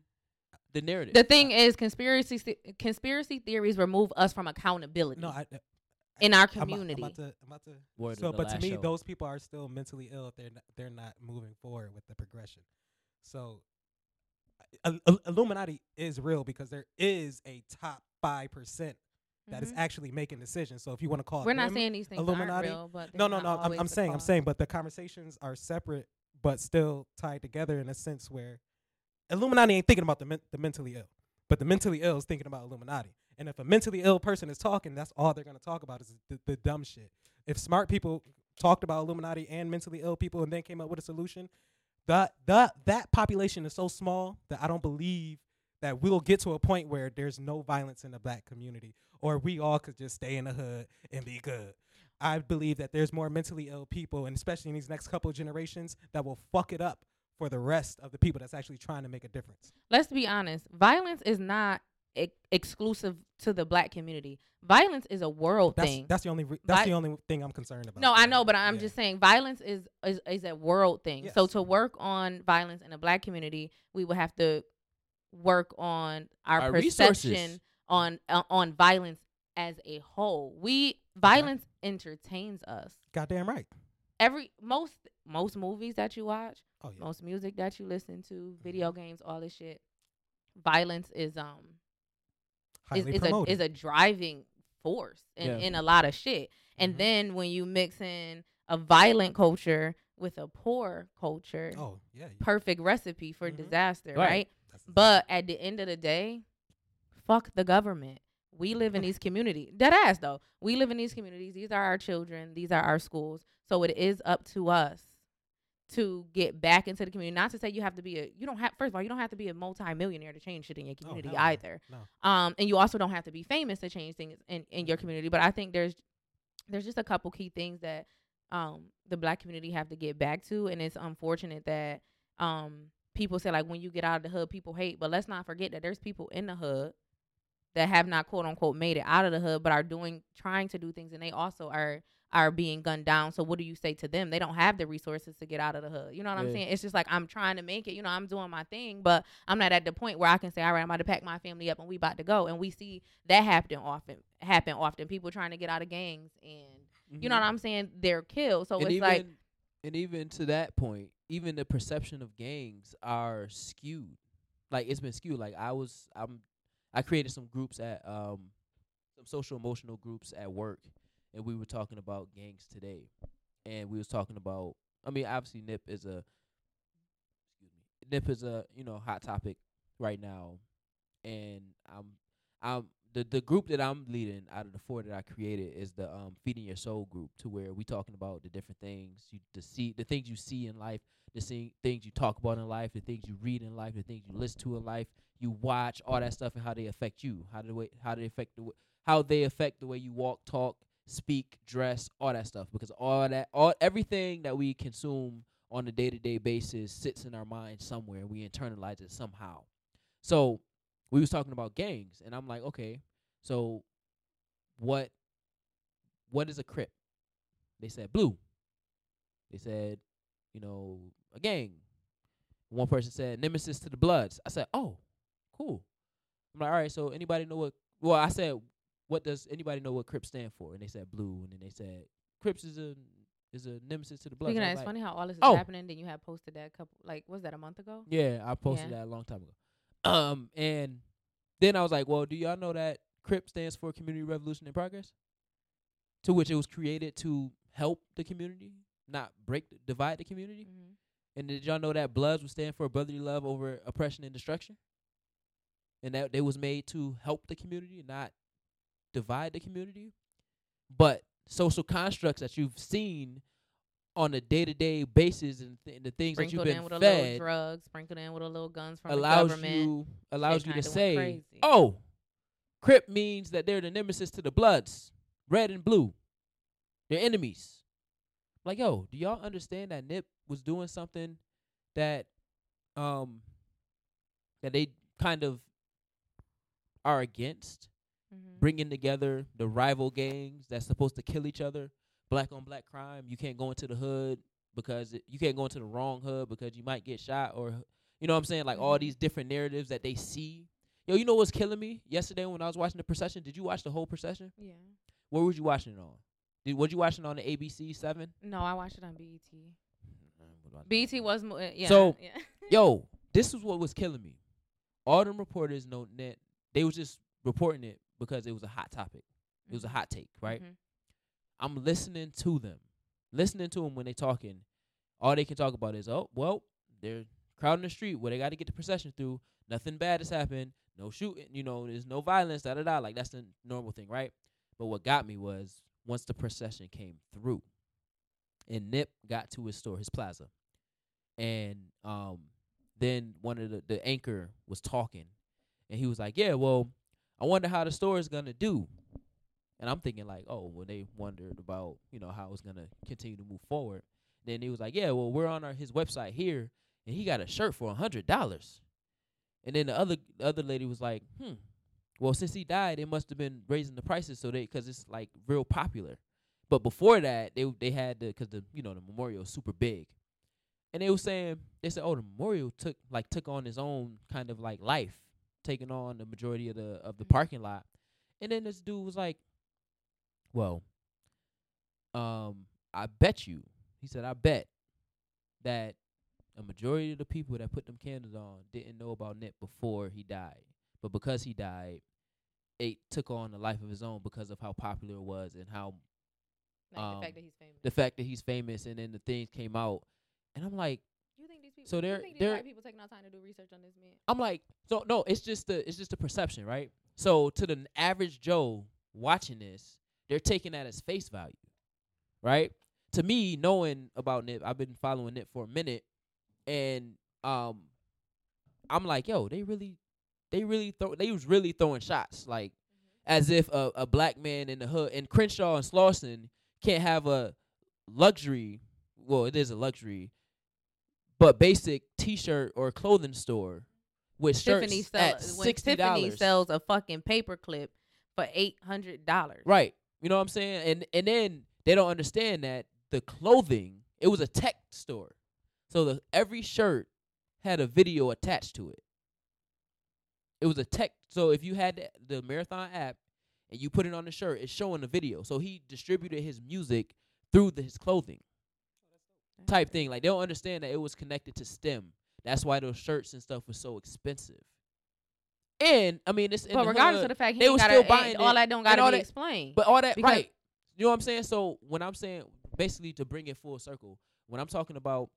the narrative. The thing is, conspiracy th- conspiracy theories remove us from accountability no, I, I- in our I'm community. I'm about to, I'm about to so, but to me, show. those people are still mentally ill if they're not, they're not moving forward with the progression. So, Ill- Illuminati is real because there is a top five percent that is Mhm. actually making decisions. So, if you want to call We're not saying these things Illuminati? real, but no, no, no. I'm, I'm saying, I'm saying, but the conversations are separate, but still tied together in a sense where Illuminati ain't thinking about the men- the mentally ill, but the mentally ill is thinking about Illuminati. And if a mentally ill person is talking, that's all they're gonna talk about is the, the dumb shit. If smart people talked about Illuminati and mentally ill people and then came up with a solution, that that that population is so small that I don't believe that we'll get to a point where there's no violence in the black community or we all could just stay in the hood and be good. I believe that there's more mentally ill people, and especially in these next couple of generations, that will fuck it up for the rest of the people that's actually trying to make a difference. Let's be honest. Violence is not ex- exclusive to the black community. Violence is a world That's thing. that's the only re- that's Vi- the only thing I'm concerned about. No, I know, but I'm Yeah. just saying violence is, is is a world thing. So to work on violence in the black community, we would have to work on our, Our perception resources. on uh, on violence as a whole. We violence entertains us. Goddamn right. Every most most movies that you watch, Oh yeah. most music that you listen to, video games, all this shit, violence is um is, is a is a driving force in, Yeah. in a lot of shit. And Mhm. then when you mix in a violent culture with a poor culture, oh yeah. perfect recipe for Mhm. disaster, Right. right? But at the end of the day, fuck the government. We live in these communities. Dead ass though. We live in these communities. These are our children. These are our schools. So it is up to us to get back into the community. Not to say you have to be a you don't have first of all, you don't have to be a multimillionaire to change shit in your Oh, community no. either. No. Um, and you also don't have to be famous to change things in, in your community. But I think there's there's just a couple key things that um the black community have to get back to, and it's unfortunate that um people say like when you get out of the hood, people hate. But let's not forget that there's people in the hood that have not quote unquote made it out of the hood, but are doing trying to do things, and they also are are being gunned down. So what do you say to them? They don't have the resources to get out of the hood. You know what I'm saying? It's just like I'm trying to make it. You know, I'm doing my thing, but I'm not at the point where I can say, all right, I'm about to pack my family up and we about to go. And we see that happen often. Happen often. People trying to get out of gangs and you know what I'm saying? They're killed. So Mm-hmm. and it's even, like and even to that point, even the perception of gangs are skewed. Like it's been skewed. Like I was, I'm, I created some groups at um, some social emotional groups at work, and we were talking about gangs today, and we was talking about. I mean, obviously, Nip is a, excuse me, Nip is a you know hot topic right now, and I'm, I'm the the group that I'm leading out of the four that I created is the um feeding your soul group to where we talking about the different things you the see the things you see in life, the see, things you talk about in life, the things you read in life, the things you listen to in life, you watch all that stuff and how they affect you, how the way how they affect the how they affect the way you walk, talk, speak, dress, all that stuff because all that all everything that we consume on a day-to-day basis sits in our mind somewhere we internalize it somehow. So, we was talking about gangs and I'm like, okay, so what what is a crip? They said blue. They said, you know, a gang. One person said nemesis to the bloods. I said, "Oh, cool." I'm like, "All right, so anybody know what well, I said, "What does anybody know what Crips stand for?" And they said blue and then they said Crips is a is a nemesis to the bloods. You know, it's funny how all this is oh. happening. Then you had posted that couple, like, was that a month ago? Yeah, I posted Yeah. that a long time ago. Um, and then I was like, well, do y'all know that CRIP stands for Community Revolution in Progress? To which it was created to help the community, not break, the, divide the community. Mm-hmm. And did y'all know that Bloods would stand for brotherly love over oppression and destruction? And that they was made to help the community, not divide the community. But social constructs that you've seen on a day to day basis and, th- and the things Sprinkled that you've been fed. In with been a little drugs, sprinkled in with a little guns from allows the government. you allows you to say, "Oh, Crip means that they're the nemesis to the Bloods, red and blue. They're enemies." Like, yo, do y'all understand that Nip was doing something that, um, that they kind of are against? Mhm. bringing together the rival gangs that's supposed to kill each other, black on black crime. You can't go into the hood because it, you can't go into the wrong hood because you might get shot or you know what I'm saying? Like all Mhm. these different narratives that they see. Yo, you know what's killing me? Yesterday when I was watching the procession, did you watch the whole procession? Yeah. Where was you watching it on? Did was you watching it on the ABC seven? No, I watched it on BET. BET was more. Yeah. So- yeah. Yo, this is what was killing me. All them reporters know net they was just reporting it because it was a hot topic. It was a Mhm. hot take, right? Mhm. I'm listening to them, listening to them when they're talking. All they can talk about is, oh, well, they're crowding the street where they got to get the procession through. Nothing bad has happened. No shooting. You know, there's no violence. Da da da. Like that's the normal thing, right? But what got me was once the procession came through, and Nip got to his store, his plaza, and um, then one of the the anchor was talking, and he was like, yeah, well, I wonder how the store is gonna do. And I'm thinking like, oh, well, they wondered about you know how it's gonna continue to move forward. Then he was like, yeah, well, we're on our his website here, and he got a shirt for a hundred dollars. And then the other the other lady was like, hmm, well, since he died, it must have been raising the prices so they because it's like real popular. But before that, they they had the because the you know the memorial is super big, and they were saying they said, oh, the memorial took like took on his own kind of like life, taking on the majority of the of the Mhm. parking lot. And then this dude was like, well, um, I bet you, he said, I bet that a majority of the people that put them candles on didn't know about Nip before he died. But because he died, it took on a life of his own because of how popular it was and how Like um, the fact that he's famous. the fact that he's famous and then the things came out. And I'm like, you think these people? So they're- people taking out time to do research on this man? I'm like, so no, it's just the it's just the perception, right? So to the average Joe watching this, they're taking that as face value, right? To me, knowing about Nip, I've been following Nip for a minute, and um, I'm like, yo, they really, they really throw, they was really throwing shots, like as if a, a black man in the hood and Crenshaw and Slauson can't have a luxury. Well, it is a luxury, but basic T-shirt or clothing store with Tiffany shirts sell, at sixty Tiffany sells a fucking paperclip for eight hundred dollars. Right. You know what I'm saying? And and then they don't understand that the clothing, it was a tech store. So the every shirt had a video attached to it. It was a tech so if you had the, the marathon app and you put it on the shirt, it's showing the video. So he distributed his music through the, his clothing. Type thing. Like they don't understand that it was connected to STEM. That's why those shirts and stuff was so expensive. And I mean, it's in But regardless hood, of the fact he they was still buying all that don't gotta all be that- explained. But all that right. You know what I'm saying? So when I'm saying basically to bring it full circle, when I'm talking about,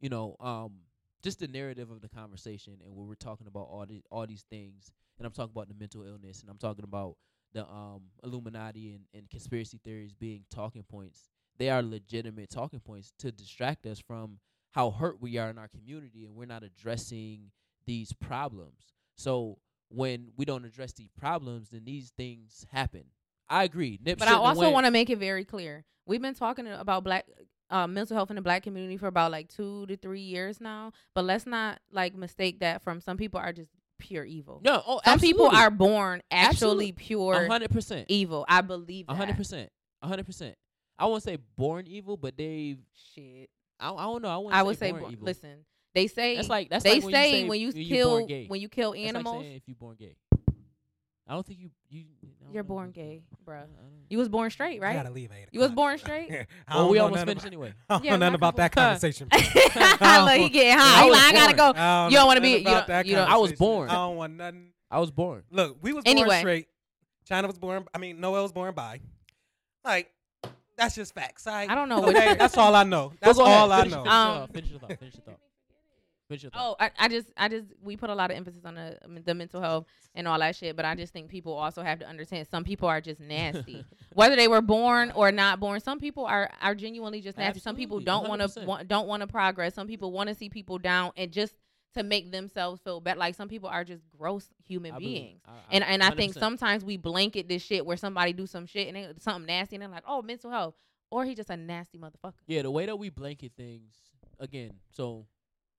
you know, um, just the narrative of the conversation and when we're talking about all these all these things, and I'm talking about the mental illness, and I'm talking about the um Illuminati and, and conspiracy theories being talking points. They are legitimate talking points to distract us from how hurt we are in our community, and we're not addressing these problems. So when we don't address these problems, then these things happen. I agree. Nip But I also want to make it very clear. We've been talking about black uh, mental health in the black community for about like two to three years now. But let's not like mistake that from some people are just pure evil. No, oh, some people are born actually Absolutely. Pure hundred percent. evil. I believe that. hundred percent. Hundred percent. I won't say born evil, but they. Shit. I, I don't know. I, wouldn't I would say, born bo- evil. listen. They say that's like that's they like when say you say when you you kill born gay. when you kill That's like animals, if you born gay. I don't think you you. You're know. born gay, I bruh. You was born straight, I right? gotta leave. Eight You was born straight. Well, we know almost finished about- anyway. I don't Yeah, know nothing about that roll. conversation. Look, he getting I high. He like, I gotta go. I You don't wanna be- you about don't- you don't- I was born. I don't want nothing. I was born. Look, we was born Anyway. straight. China was born. I mean, Noel was born by. Like, that's just facts. I, I don't know Okay, you're- that's all I know. That's Go ahead, all I finish- know. Finish, Um, your thought, finish your thought. Finish your thought. Finish your thought. Oh, I, I just, I just, we put a lot of emphasis on the the mental health and all that shit, but I just think people also have to understand some people are just nasty, whether they were born or not born. Some people are are genuinely just nasty. Some people don't want to 100%. don't want to progress. Some people want to see people down and just to make themselves feel better. Like some people are just gross human I beings. I- I- And and I think sometimes we blanket this shit where somebody do some shit and they, something nasty and they're like, oh, mental health, or he just a nasty motherfucker. Yeah, the way that we blanket things again. So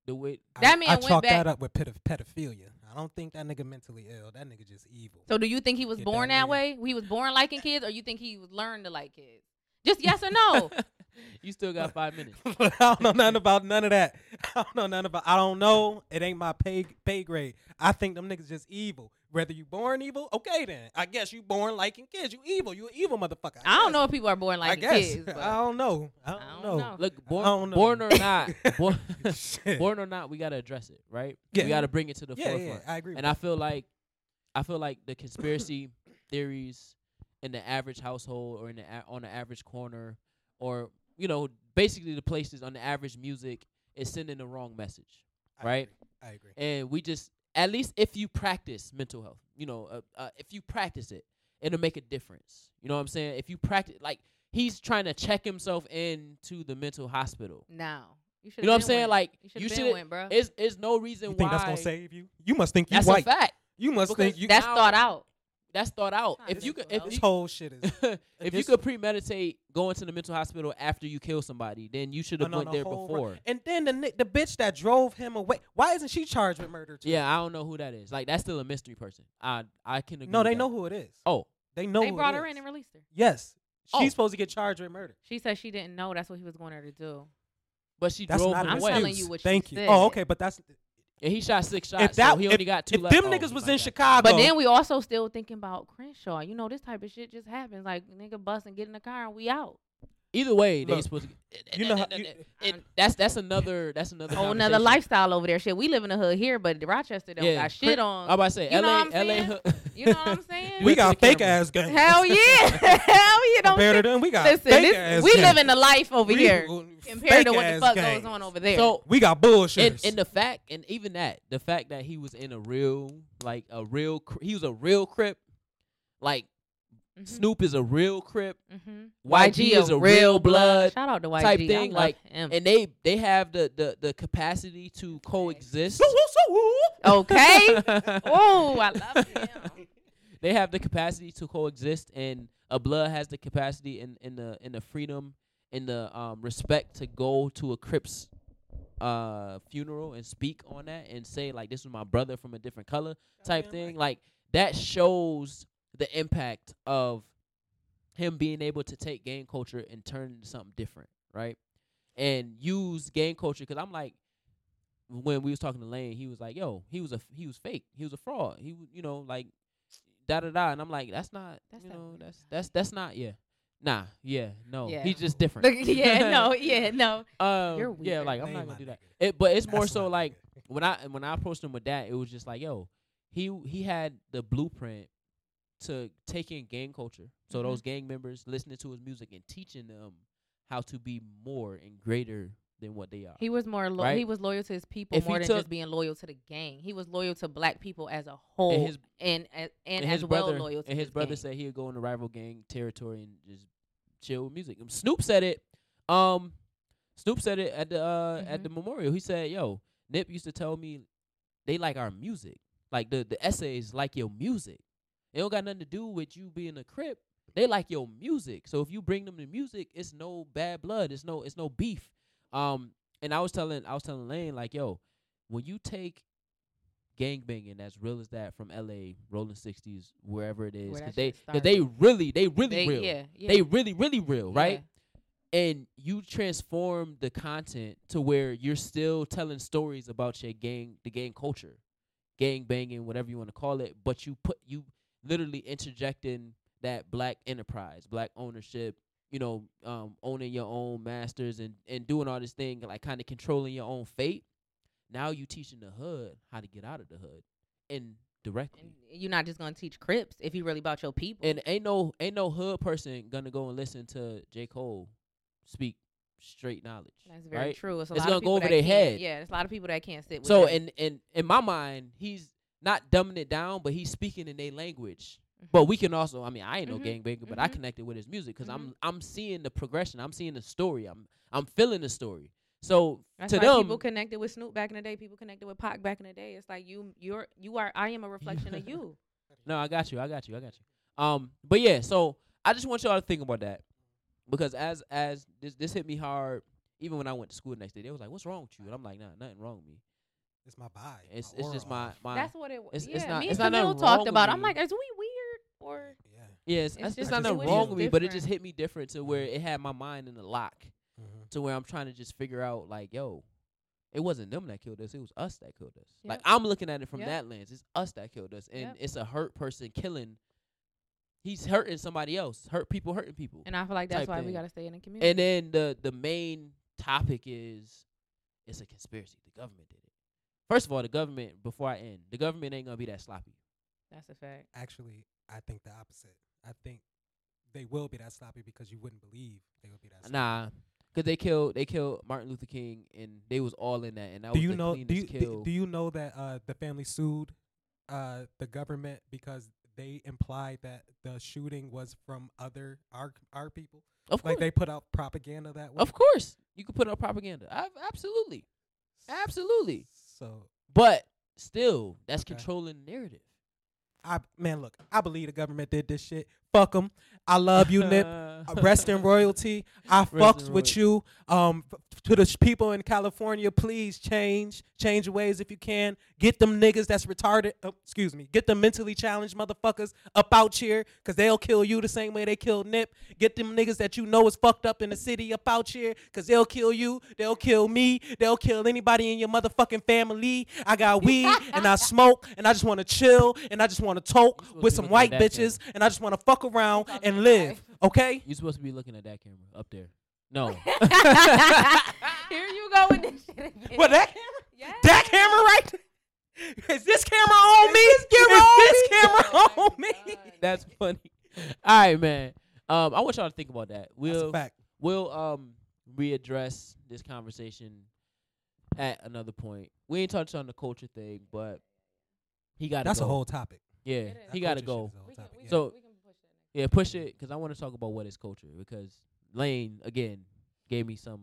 the way That I, man I went chalk back- that up with ped- pedophilia. I don't think that nigga mentally ill. That nigga just evil. So do you think he was Get born that that way? He was born liking kids, or you think he was learned to like kids? Just yes or no. you still got five minutes. I don't know nothing about none of that. I don't know nothing about. I don't know. It ain't my pay pay grade. I think them niggas just evil. Whether you born evil, okay then. I guess you born liking kids. You evil. You an evil motherfucker. I don't guess. know if people are born I liking guess. kids. But I don't know. I don't, I don't know. know. Look, born, don't know. born or not, born, born or not, we gotta address it, right? Yeah. We gotta bring it to the yeah, forefront. yeah, I agree. And with I feel like, I feel like the conspiracy theories in the average household or in the a- on the average corner, or you know, basically the places on the average music is sending the wrong message, that. I right? agree. I agree. and we just at least if you practice mental health you know uh, uh, if you practice it it'll make a difference you know what i'm saying if you practice like he's trying to check himself into the mental hospital now you should. you know what i'm saying like you you should should went, bro. it's, it's no reason You think why that's gonna save you? You must think you that's white. a fact You must Because think you. That's now- thought out. That's thought out Not if you could if this you, whole shit is. if you could premeditate going to the mental hospital after you kill somebody then you should have went no, there before run. And then the the bitch that drove him away. Why isn't she charged with murder too? yeah i don't know who that is like that's still a mystery person i i can agree No, with they that. know who it is. oh They know. They who brought it her is. in and released her. Yes, she's Oh. supposed to get charged with murder. She said she didn't know that's what he was going her to do. but she That's drove not him an I'm away telling you what she Thank you. said. Oh, okay, but that's And he shot six shots. if that so he if, only got two if left. them Oh, niggas was in got- Chicago. But then we also still thinking about Crenshaw. You know, this type of shit just happens. Like nigga bust and get in the car and we out. Either way, they Look, supposed to. Get, eh, eh, you eh, know how- you- it- that's that's another that's another Whole nother lifestyle over there. Shit, we live in the hood here, but Rochester don't Yeah, got shit on. I'm about to say You know LA, what I'm LA. saying? You know what I'm saying? Do we got fake camera. ass gangs. Hell yeah, hell yeah. Don't Compared to them, we got Listen, fake this, ass we gangs. living the life over We- here compared to what the fuck gangs. goes on over there. So we got bullshit. and, and the fact and even that the fact that he was in a real like a real he was a real crip like Mhm, Snoop is a real crip mhm. YG is a real blood Shout out to YG. type I thing, love like, him. and they they have the the the capacity to coexist. Okay. oh, I love him. they have the capacity to coexist and a blood has the capacity and in, the in the freedom and the um respect to go to a crips uh funeral and speak on that and say like this was my brother from a different color type thing. Like that shows the impact of him being able to take gang culture and turn it into something different, right? And use gang culture because I'm like, when we was talking to Lane, he was like, "Yo, he was a he was fake. He was a fraud. He was, you know, like da da da." And I'm like, "That's not, That's you not know, that's that's that's not, yeah, nah, yeah, no, Yeah. he's just different." yeah, no, yeah, no. um, You're yeah, like I'm Lane not gonna do that. It, but it's more so like when I when I approached him with that, it was just like, yo, he he had the blueprint to take in gang culture. So Mhm. those gang members listening to his music and teaching them how to be more and greater than what they are. He was more lo- Right? he was loyal to his people If more than took- just being loyal to the gang. He was loyal to black people as a whole and and his and and, and as his well brother loyal to and his this brother gang. said he'd go into rival gang territory and just chill with music. Um, Snoop said it. Um, Snoop said it at the uh at Mhm. the memorial. He said, "Yo, Nip used to tell me they like our music. Like the the essays like your music. It don't got nothing to do with you being a crip. They like your music. So if you bring them the music, it's no bad blood. It's no it's no beef. Um, and I was telling I was telling Lane like, yo, when you take gangbanging as real as that from L.A., Rollin' Sixties, wherever it is, because they cause they really they really They- real. Yeah, yeah. They really really real, right? Yeah. and you transform the content to where you're still telling stories about your gang, the gang culture, gang banging, whatever you want to call it, but you put you literally interjecting that black enterprise, black ownership, you know, um, owning your own masters and and doing all this thing, like kind of controlling your own fate. Now you teaching the hood how to get out of the hood, indirectly. And you're not just gonna teach Crips if you really about your people. And ain't no ain't no hood person gonna go and listen to J Cole speak straight knowledge. that's very right? true. It's, a It's lot gonna of go over their head. Yeah, there's a lot of people that can't sit with. So that. in in in my mind, he's not dumbing it down, but he's speaking in their language. Mhm. But we can also, I mean, I ain't no Mhm, gangbanger, but I mhm. connected with his music because I'm Mhm. I'm seeing the progression, I'm seeing the story, I'm I'm feeling the story. So That's to why them, people connected with Snoop back in the day. People connected with Pac back in the day. It's like you, you're, you are. I am a reflection of you. No, I got you. I got you. I got you. Um, but yeah, so I just want y'all to think about that because as as this this hit me hard. Even when I went to school the next day, they was like, "What's wrong with you?" And I'm like, "Nah, nothing wrong with me. It's my vibe. It's my it's just my off. my That's what it was. it's- yeah, it's not- me it's and not nothing talked wrong about. with I'm me. like, is we weird or? Yeah. yeah, it's, It's it's, just not nothing wrong with me, but it just hit me different to where it had my mind in the lock Mhm. to where I'm trying to just figure out like, yo, it wasn't them that killed us, it was us that killed us. Like I'm looking at it from Yep. that lens. It's us that killed us, and Yep. it's a hurt person killing. He's hurting somebody else. Hurt people hurting people. And I feel like that's type why we gotta stay in the community. And then the the main topic is it's a conspiracy. The government did it. First of all, the government. Before I end, the government ain't gonna be that sloppy. that's a fact. Actually, I think the opposite. I think they will be that sloppy because you wouldn't believe they would be that. Sloppy. Nah, cause they killed they killed Martin Luther King, and they was all in that. And that do was you the know? Do you kill. do, do you know that uh, the family sued uh, the government because they implied that the shooting was from other our our people? of course, Like they put out propaganda that way. of course, you could put out propaganda. I, absolutely, absolutely. So But still, that's Okay. controlling the narrative. I man, look, I believe the government did this shit. Fuck 'em. I love you, Nip. Uh, rest in royalty. I fucks with you. Um, to the people in California, please change, change ways if you can. Get them niggas that's retarded. Oh, excuse me. Get them mentally challenged motherfuckers up out here, cause they'll kill you the same way they killed Nip. Get them niggas that you know is fucked up in the city up out here, cause they'll kill you. They'll kill me. They'll kill anybody in your motherfucking family. I got weed and I smoke and I just want to chill and I just want to talk with some white bitches and I just want to fuck around and about live. Okay. You're supposed to be looking at that camera up there. No, Here you go with this shit again. What that camera? Yes. That camera right? Is this camera on me? Is this camera on me? that's funny. All right, man. Um, I want y'all to think about that. We'll a fact. we'll um readdress this conversation at another point. We ain't touched on the culture thing, but he got That's go. a whole topic. yeah, he got to go. is a We can, topic, we yeah. can, So- Yeah, push it because I want to talk about what is culture because Lane again gave me some.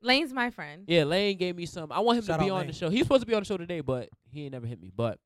Lane's my friend. Yeah, Lane gave me some. I want him Shout to be on Lane. the show. He's supposed to be on the show today, but he ain't never hit me. But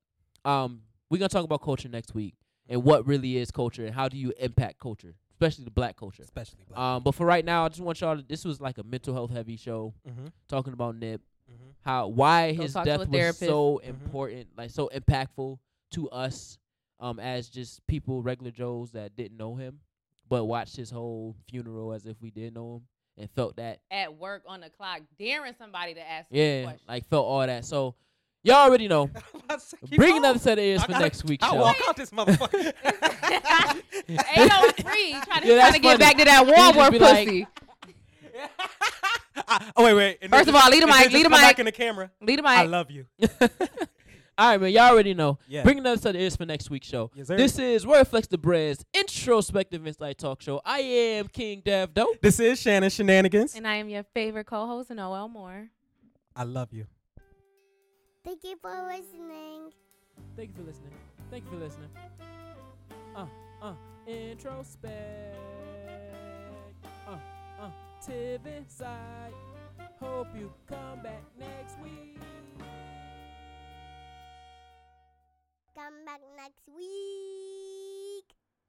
um, we're gonna talk about culture next week and what really is culture and how do you impact culture, especially the black culture. especially black. Um, but for right now, I just want y'all. to This was like a mental health heavy show mm-hmm. talking about Nip. Mm-hmm. how why Go his talk to a death was therapist. so Mhm. important, like so impactful to us, um, as just people, regular Joes that didn't know him, but watched his whole funeral as if we did know him and felt that, At work on the clock, daring somebody to ask. yeah, like felt all that. So y'all already know. Bring another set of ears I for gotta- next week's I'll show. walk out this motherfucker. Ain't no free. Trying to, Yeah, trying to get back to that He just Walmart be like- pussy. I- oh wait, wait. And First then of all, just- lead the and then mic, just lead the back mic. in the camera. Lead him I love you. All right, man. Y'all already know. Yeah. Bring another set of ears for next week's show. Yes. This is Word Flex the Brands introspective insight talk show. I am King Dev Dope. This is Shannon Shenanigans. And I am your favorite co-host, Noel Moore. I love you. Thank you for listening. Thank you for listening. Thank you for listening. Uh, uh, introspect. Uh, uh, Tiv inside. Hope you come back next Come back next week.